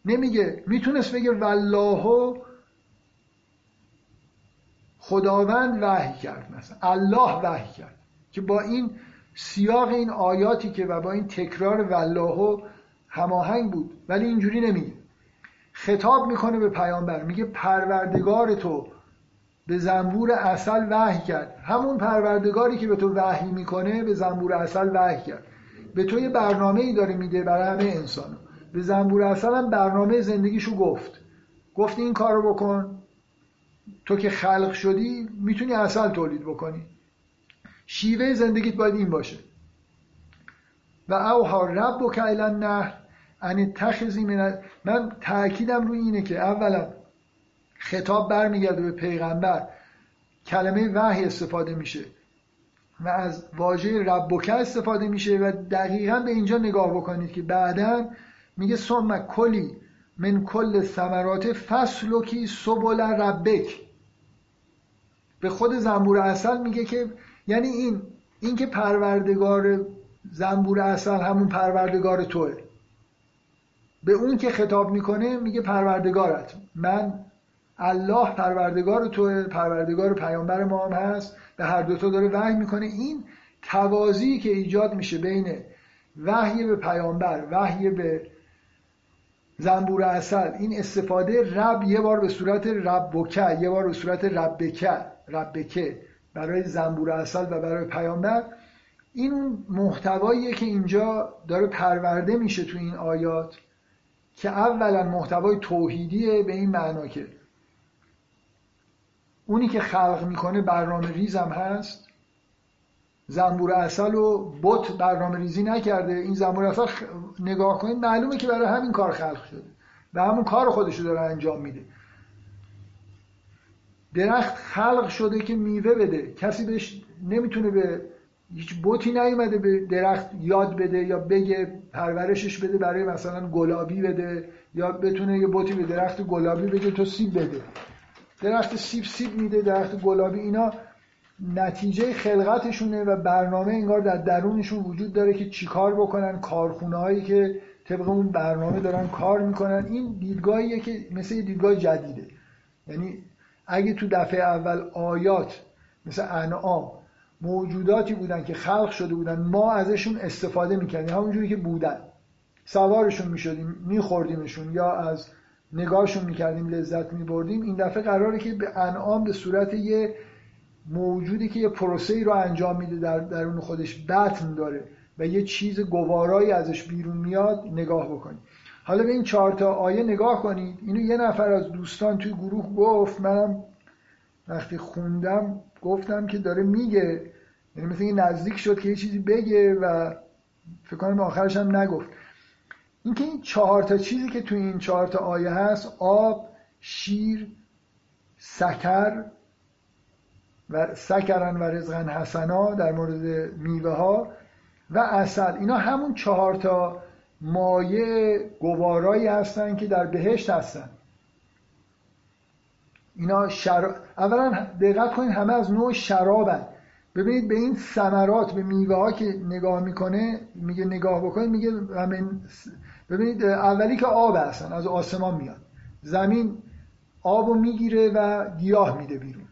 [SPEAKER 1] نمیگه. می‌تونست بگه والله خداوند وحی کرد مثلا. الله وحی کرد. که با این سیاق این آیاتی که و با این تکرار والله هماهنگ بود. ولی اینجوری نمیگه. خطاب می‌کنه به پیامبر. میگه پروردگار تو به زنبور اصل وحی کرد. همون پروردگاری که به تو وحی می‌کنه به زنبور اصل وحی کرد. به تو یه برنامه ای داره میده برای همه انسان به زنبور اصل هم برنامه زندگیشو گفت. گفت این کارو بکن. تو که خلق شدی می‌تونی اصل تولید بکنی. شیوه زندگیت باید این باشه. و اوها رب و کیلن نهر ان تخذی من من تاکیدم روی اینه که اولا خطاب برمیگرده به پیغمبر. کلمه وحی استفاده میشه. و از واژه ربوکه استفاده میشه و دقیقا به اینجا نگاه بکنید که بعدا میگه ثم کلی من کل ثمرات فصلوکی سبل ربک. به خود زنبور اصل میگه که یعنی این این که پروردگار زنبور اصل همون پروردگار توه. به اون که خطاب می‌کنه میگه پروردگارت. من الله پروردگار توه پروردگار پیامبر ما هم هست. به هر دوتا داره وحی می‌کنه. این توازی که ایجاد میشه بین وحی به پیامبر وحی به زنبور اصل این استفاده رب یه بار به صورت ربکه یه بار به صورت ربکه ربکه برای زنبور اصل و برای پیامبر. این اون محتواییه که اینجا داره پرورده میشه تو این آیات که اولا محتوای توحیدیه به این معنا که اونی که خلق می‌کنه برنامه ریزم هست. زنبور اصل و بت برنامه ریزی نکرده. این زنبور اصل نگاه کنید معلومه که برای همین کار خلق شده. و همون کار خودشو داره انجام میده. درخت خلق شده که میوه بده. کسی بهش نمی‌تونه به هیچ بوتی نیومده به درخت یاد بده یا بگه پرورشش بده برای مثلا گلابی بده یا بتونه یه بوتی به درخت گلابی بگه تو سیب بده. درخت سیب سیب میده درخت گلابی اینا نتیجه خلقتشونه و برنامه انگار در درونشون وجود داره که چیکار بکنن کارخونه هایی که طبق اون برنامه دارن کار می‌کنن. این دیدگاهیه که مثل یه دیدگاه جدیده. یعنی اگه تو دفعه اول آیات مثل انعام موجوداتی بودن که خلق شده بودن ما ازشون استفاده می‌کردیم. همونجوری که بودن. سوارشون می‌شدیم میخوردیمشون یا از نگاهشون می‌کردیم لذت میبردیم. این دفعه قراره که به انعام به صورت یه موجودی که یه پروسه ای رو انجام میده در درون خودش بطن داره و یه چیز گوارایی ازش بیرون میاد نگاه بکنید. حالا به این چهار تا آیه نگاه کنید. اینو یه نفر از دوستان توی گروه گفت. منم وقتی خوندم گفتم که داره میگه. یعنی مثل این نزدیک شد که یه چیزی بگه و فکر کنم آخرش هم نگفت. اینکه این چهار تا چیزی که توی این چهار تا آیه هست آب شیر سکر و سکرن و رزقن حسنا در مورد میوه ها و اصل اینا همون چهار تا مایه گوارایی هستن که در بهشت هستن. اینا شر... اولا دقت کنید همه از نوع شرابن. ببینید به این ثمرات به میوه ها که نگاه می‌کنه میگه نگاه بکنید میگه ببینید اولی که آب هستن از آسمان میاد. زمین آب می‌گیره و گیاه میده بیرون.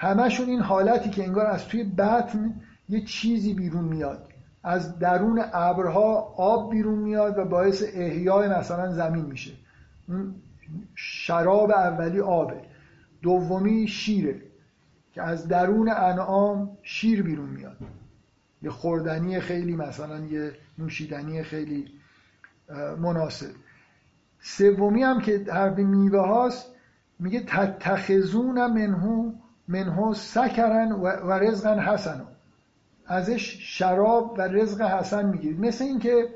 [SPEAKER 1] همشون این حالتی که انگار از توی بطن یه چیزی بیرون میاد. از درون ابرها آب بیرون میاد و باعث احیای مثلا زمین میشه. شراب اولی آبه. دومی شیره که از درون انعام شیر بیرون میاد. یه خوردنی خیلی مثلا یه نوشیدنی خیلی مناسب. سومی هم که حرف میوه هاست میگه تتخذون منهو منهو سکرن و رزقن حسن ازش شراب و رزق حسن می‌گیرید. مثل اینکه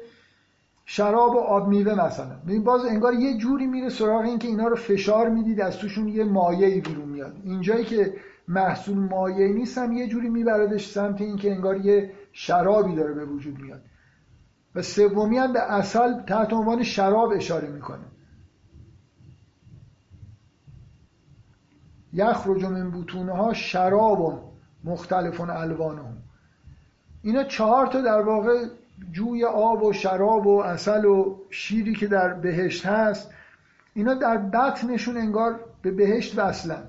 [SPEAKER 1] شراب و آب میوه مثلا. باز انگار یه جوری میره سراغ این که اینا رو فشار می‌دید از توشون یه مایه بیرون میاد. اینجایی که محصول مایه نیست یه جوری میبردش سمت این که انگار یه شرابی داره به وجود میاد. و سومی هم به اصل تحت عنوان شراب اشاره می‌کنه. یخرج من بطونها شراب مختلف الوانهم اینا چهار تا در واقع جوی آب و شراب و اصل و شیری که در بهشت هست اینا در بطنشون انگار به بهشت وصلن.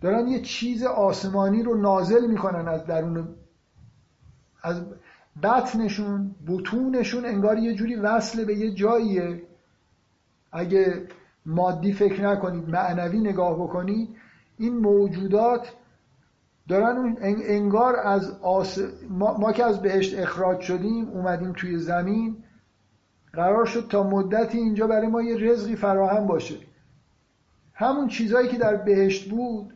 [SPEAKER 1] دارن یه چیز آسمانی رو نازل می‌کنن از درون از بطنشون بطونشون انگار یه جوری وصل به یه جاییه. اگه مادی فکر نکنید معنوی نگاه بکنید این موجودات دارن انگار از آس... ما... ما که از بهشت اخراج شدیم اومدیم توی زمین قرار شد تا مدتی اینجا برای ما یه رزقی فراهم باشه. همون چیزهایی که در بهشت بود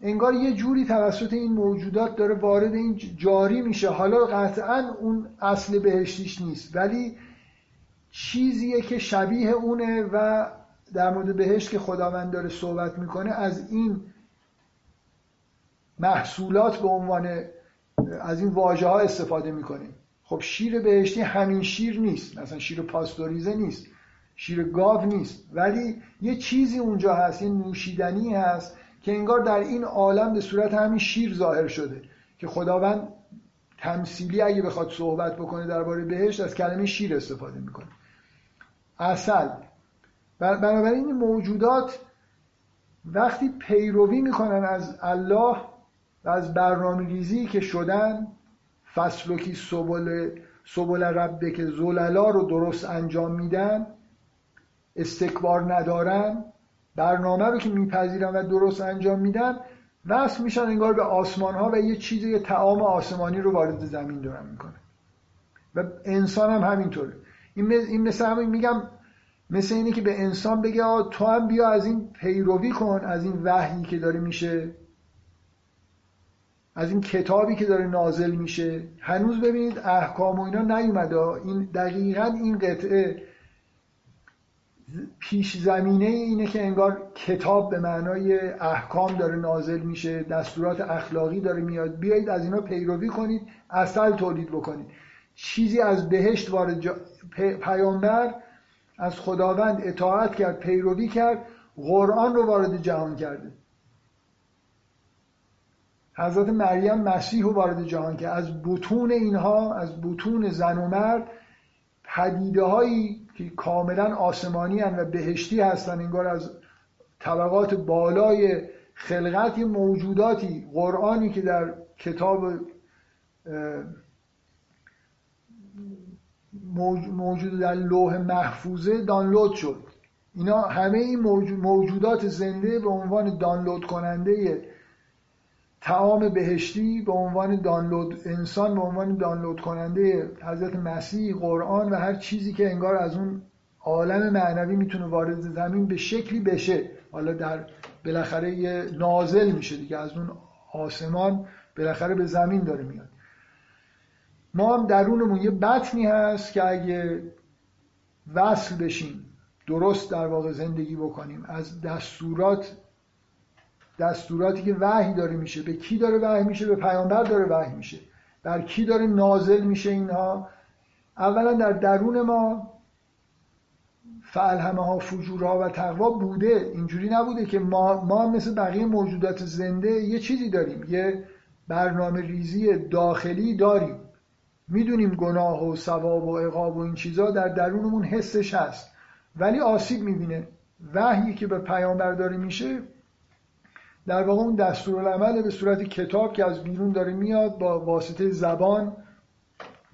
[SPEAKER 1] انگار یه جوری توسط این موجودات داره وارد این جاری میشه. حالا قطعا اون اصل بهشتیش نیست ولی چیزیه که شبیه اونه و در مورد بهشت که خداوند داره صحبت می‌کنه از این محصولات به عنوان از این واژه ها استفاده می‌کنیم. خب شیر بهشتی همین شیر نیست. مثلا شیر پاستوریزه نیست. شیر گاو نیست. ولی یه چیزی اونجا هست یه نوشیدنی هست که انگار در این عالم به صورت همین شیر ظاهر شده که خداوند تمثیلی اگه بخواد صحبت بکنه درباره بهشت از کلمه شیر استفاده می‌کنه. اصل بنابراین این موجودات وقتی پیروی می‌کنن از الله و از برنامه ریزی که شدن فصلوکی سبل سبل ربه که زللا رو درست انجام میدن استکبار ندارن برنامه رو که میپذیرن و درست انجام میدن وصل میشن انگار به آسمان ها و یه چیزی یه تعام آسمانی رو وارد زمین دارن می‌کنه و انسان هم همینطوره. این مثل همین میگم مثل اینه که به انسان بگه تو هم بیا از این پیروی کن از این وحیی که داره میشه. از این کتابی که داره نازل میشه. هنوز ببینید احکام و اینا نیومده. این دقیقا این قطعه پیش زمینه اینه که انگار کتاب به معنای احکام داره نازل میشه دستورات اخلاقی داره میاد. بیایید از اینا پیروی کنید اصل تولید بکنید. چیزی از بهشت وارد جا... پیامبر از خداوند اطاعت کرد پیروی کرد قرآن رو وارد جهان کرده. حضرت مریم مسیح رو وارد جهان که از بطون اینها از بطون زن و مرد پدیده هایی که کاملا آسمانی هن و بهشتی هستن انگار از طبقات بالای خلقت موجوداتی قرآنی که در کتاب موجود در لوح محفوظه دانلود شد. اینا همه این موجودات زنده به عنوان دانلود کننده تعام بهشتی به عنوان دانلود انسان به عنوان دانلود کننده حضرت مسیح قرآن و هر چیزی که انگار از اون عالم معنوی می‌تونه وارد زمین به شکلی بشه. حالا در بالاخره یه نازل میشه دیگه از اون آسمان بالاخره به زمین داره میاد. ما هم درونمون یه بطنی هست که اگه وصل بشیم درست در واقع زندگی بکنیم از دستورات دستوراتی که وحی داره میشه به کی داره وحی میشه؟ به پیامبر داره وحی میشه. بر کی داره نازل میشه اینها؟ اولا در درون ما فعلهمه ها فجورها و تقوا بوده. اینجوری نبوده که ما, ما مثل بقیه موجودات زنده یه چیزی داریم. یه برنامه ریزی داخلی داریم. می‌دونیم گناه و ثواب و عقاب و این چیزا در درونمون حسش هست. ولی آسیب می‌بینه. وحیی که به پیامبر داره میشه در واقع اون دستورالعمل به صورت کتاب که از بیرون داره میاد با واسطه زبان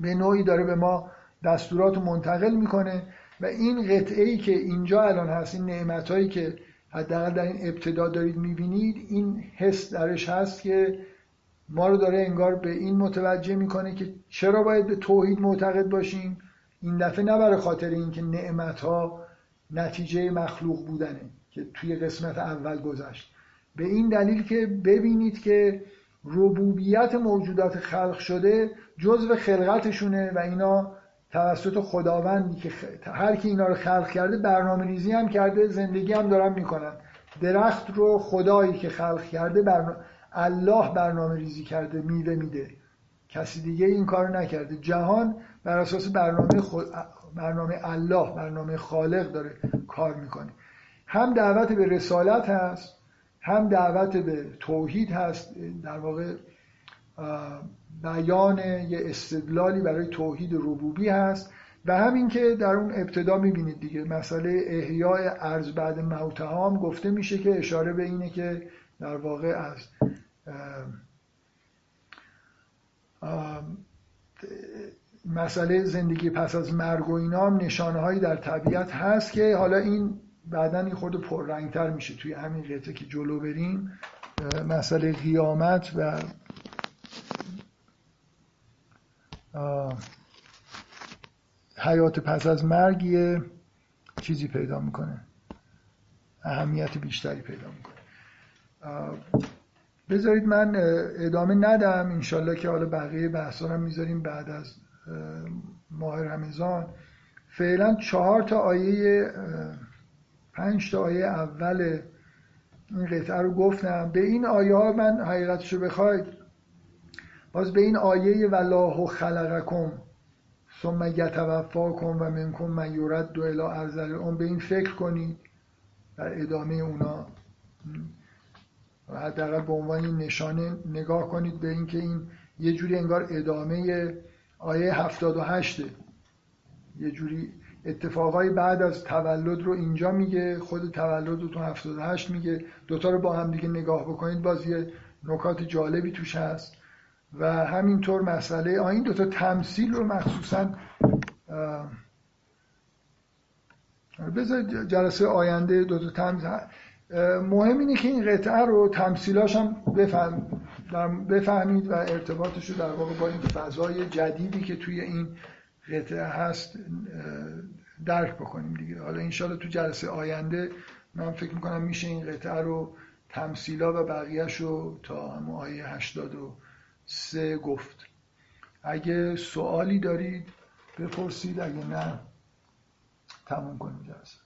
[SPEAKER 1] به نوعی داره به ما دستورات منتقل می‌کنه و این قطعه ای که اینجا الان هست این نعمت هایی که حداقل در این ابتدا دارید می‌بینید این حس درش هست که ما رو داره انگار به این متوجه می‌کنه که چرا باید به توحید معتقد باشیم. این دفعه نه برای خاطر اینکه نعمت ها نتیجه مخلوق بودنه که توی قسمت اول گذشت. به این دلیل که ببینید که ربوبیت موجودات خلق شده جزو خلقتشونه و اینا توسط خداوندی که هر کی اینا رو خلق کرده برنامه ریزی هم کرده زندگی هم دارن می‌کنن. درخت رو خدایی که خلق کرده برنامه الله برنامه ریزی کرده میوه میده. کسی دیگه این کار نکرده. جهان بر اساس برنامه خود برنامه الله برنامه خالق داره کار می‌کنه. هم دعوت به رسالت هست هم دعوت به توحید هست. در واقع بیان یه استدلالی برای توحید ربوبی هست. و همین که در اون ابتدا می‌بینید دیگه مسئله احیای ارز بعد موتها هم گفته میشه که اشاره به اینه که در واقع از مسئله زندگی پس از مرگ و اینا هم نشانه هایی در طبیعت هست که حالا این بعدا این خود پررنگتر میشه توی همین قطعه که جلو بریم. مسئله قیامت و حیات پس از مرگ یه چیزی پیدا می‌کنه اهمیت بیشتری پیدا می‌کنه. بذارید من ادامه ندم. انشالله که حالا بقیه بحثا رو می‌ذاریم بعد از ماه رمضان. فعلا چهار تا آیه پنج تا آیه اول این قطعه رو گفتم. به این آیه ها من حقیقتش رو بخواید. باز به این آیه والله خلقکم ثم یتوفاکم و منکم من یورد دو الی ارزل اون به این فکر کنید. در ادامه اونا. حداقل به عنوان این نشانه نگاه کنید به اینکه این یه جوری انگار ادامه آیه 78 یه جوری اتفاقای بعد از تولد رو اینجا میگه خود تولد رو تو 78 میگه. دوتا رو با هم دیگه نگاه بکنید باز یه نکات جالبی توش هست. و همینطور مسئله این دوتا تمثیل رو مخصوصا بذار جلسه آینده دوتا تمثیل مهم اینه که این قطعه رو تمثیلاش هم بفهم بفهمید و ارتباطش رو در واقع با این فضای جدیدی که توی این قطعه هست درک بکنیم دیگه. حالا انشالله تو جلسه آینده من فکر می‌کنم میشه این قطعه رو تمثیلا و بقیهش رو تا هم آیه 83 گفت. اگه سوالی دارید بپرسید اگه نه تموم کنیم جلسه.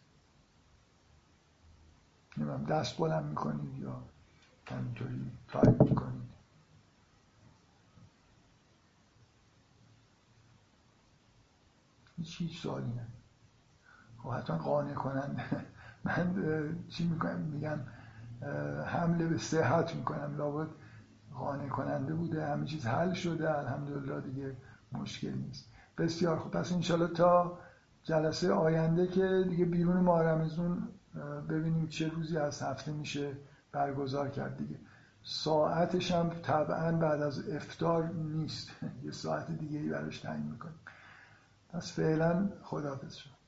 [SPEAKER 1] نمیم دست بلند می‌کنید یا همینطوری تایپ می‌کنید. هیچ سوالی نه. خب حتما قانع کنن من چی می‌کنم؟ میگم حمله به صحت می‌کنم. لابد قانع کننده بوده. همه چیز حل شده. الحمدلله دیگه مشکل نیست. بسیار خوب. پس انشالله تا جلسه آینده که دیگه بیرون ماه رمزون ببینیم چه روزی از هفته میشه برگزار کرد دیگه. ساعتش هم طبعا بعد از افتار نیست. یه ساعت دیگه ای براش تعیین می‌کنیم. پس فعلا خداحافظ شد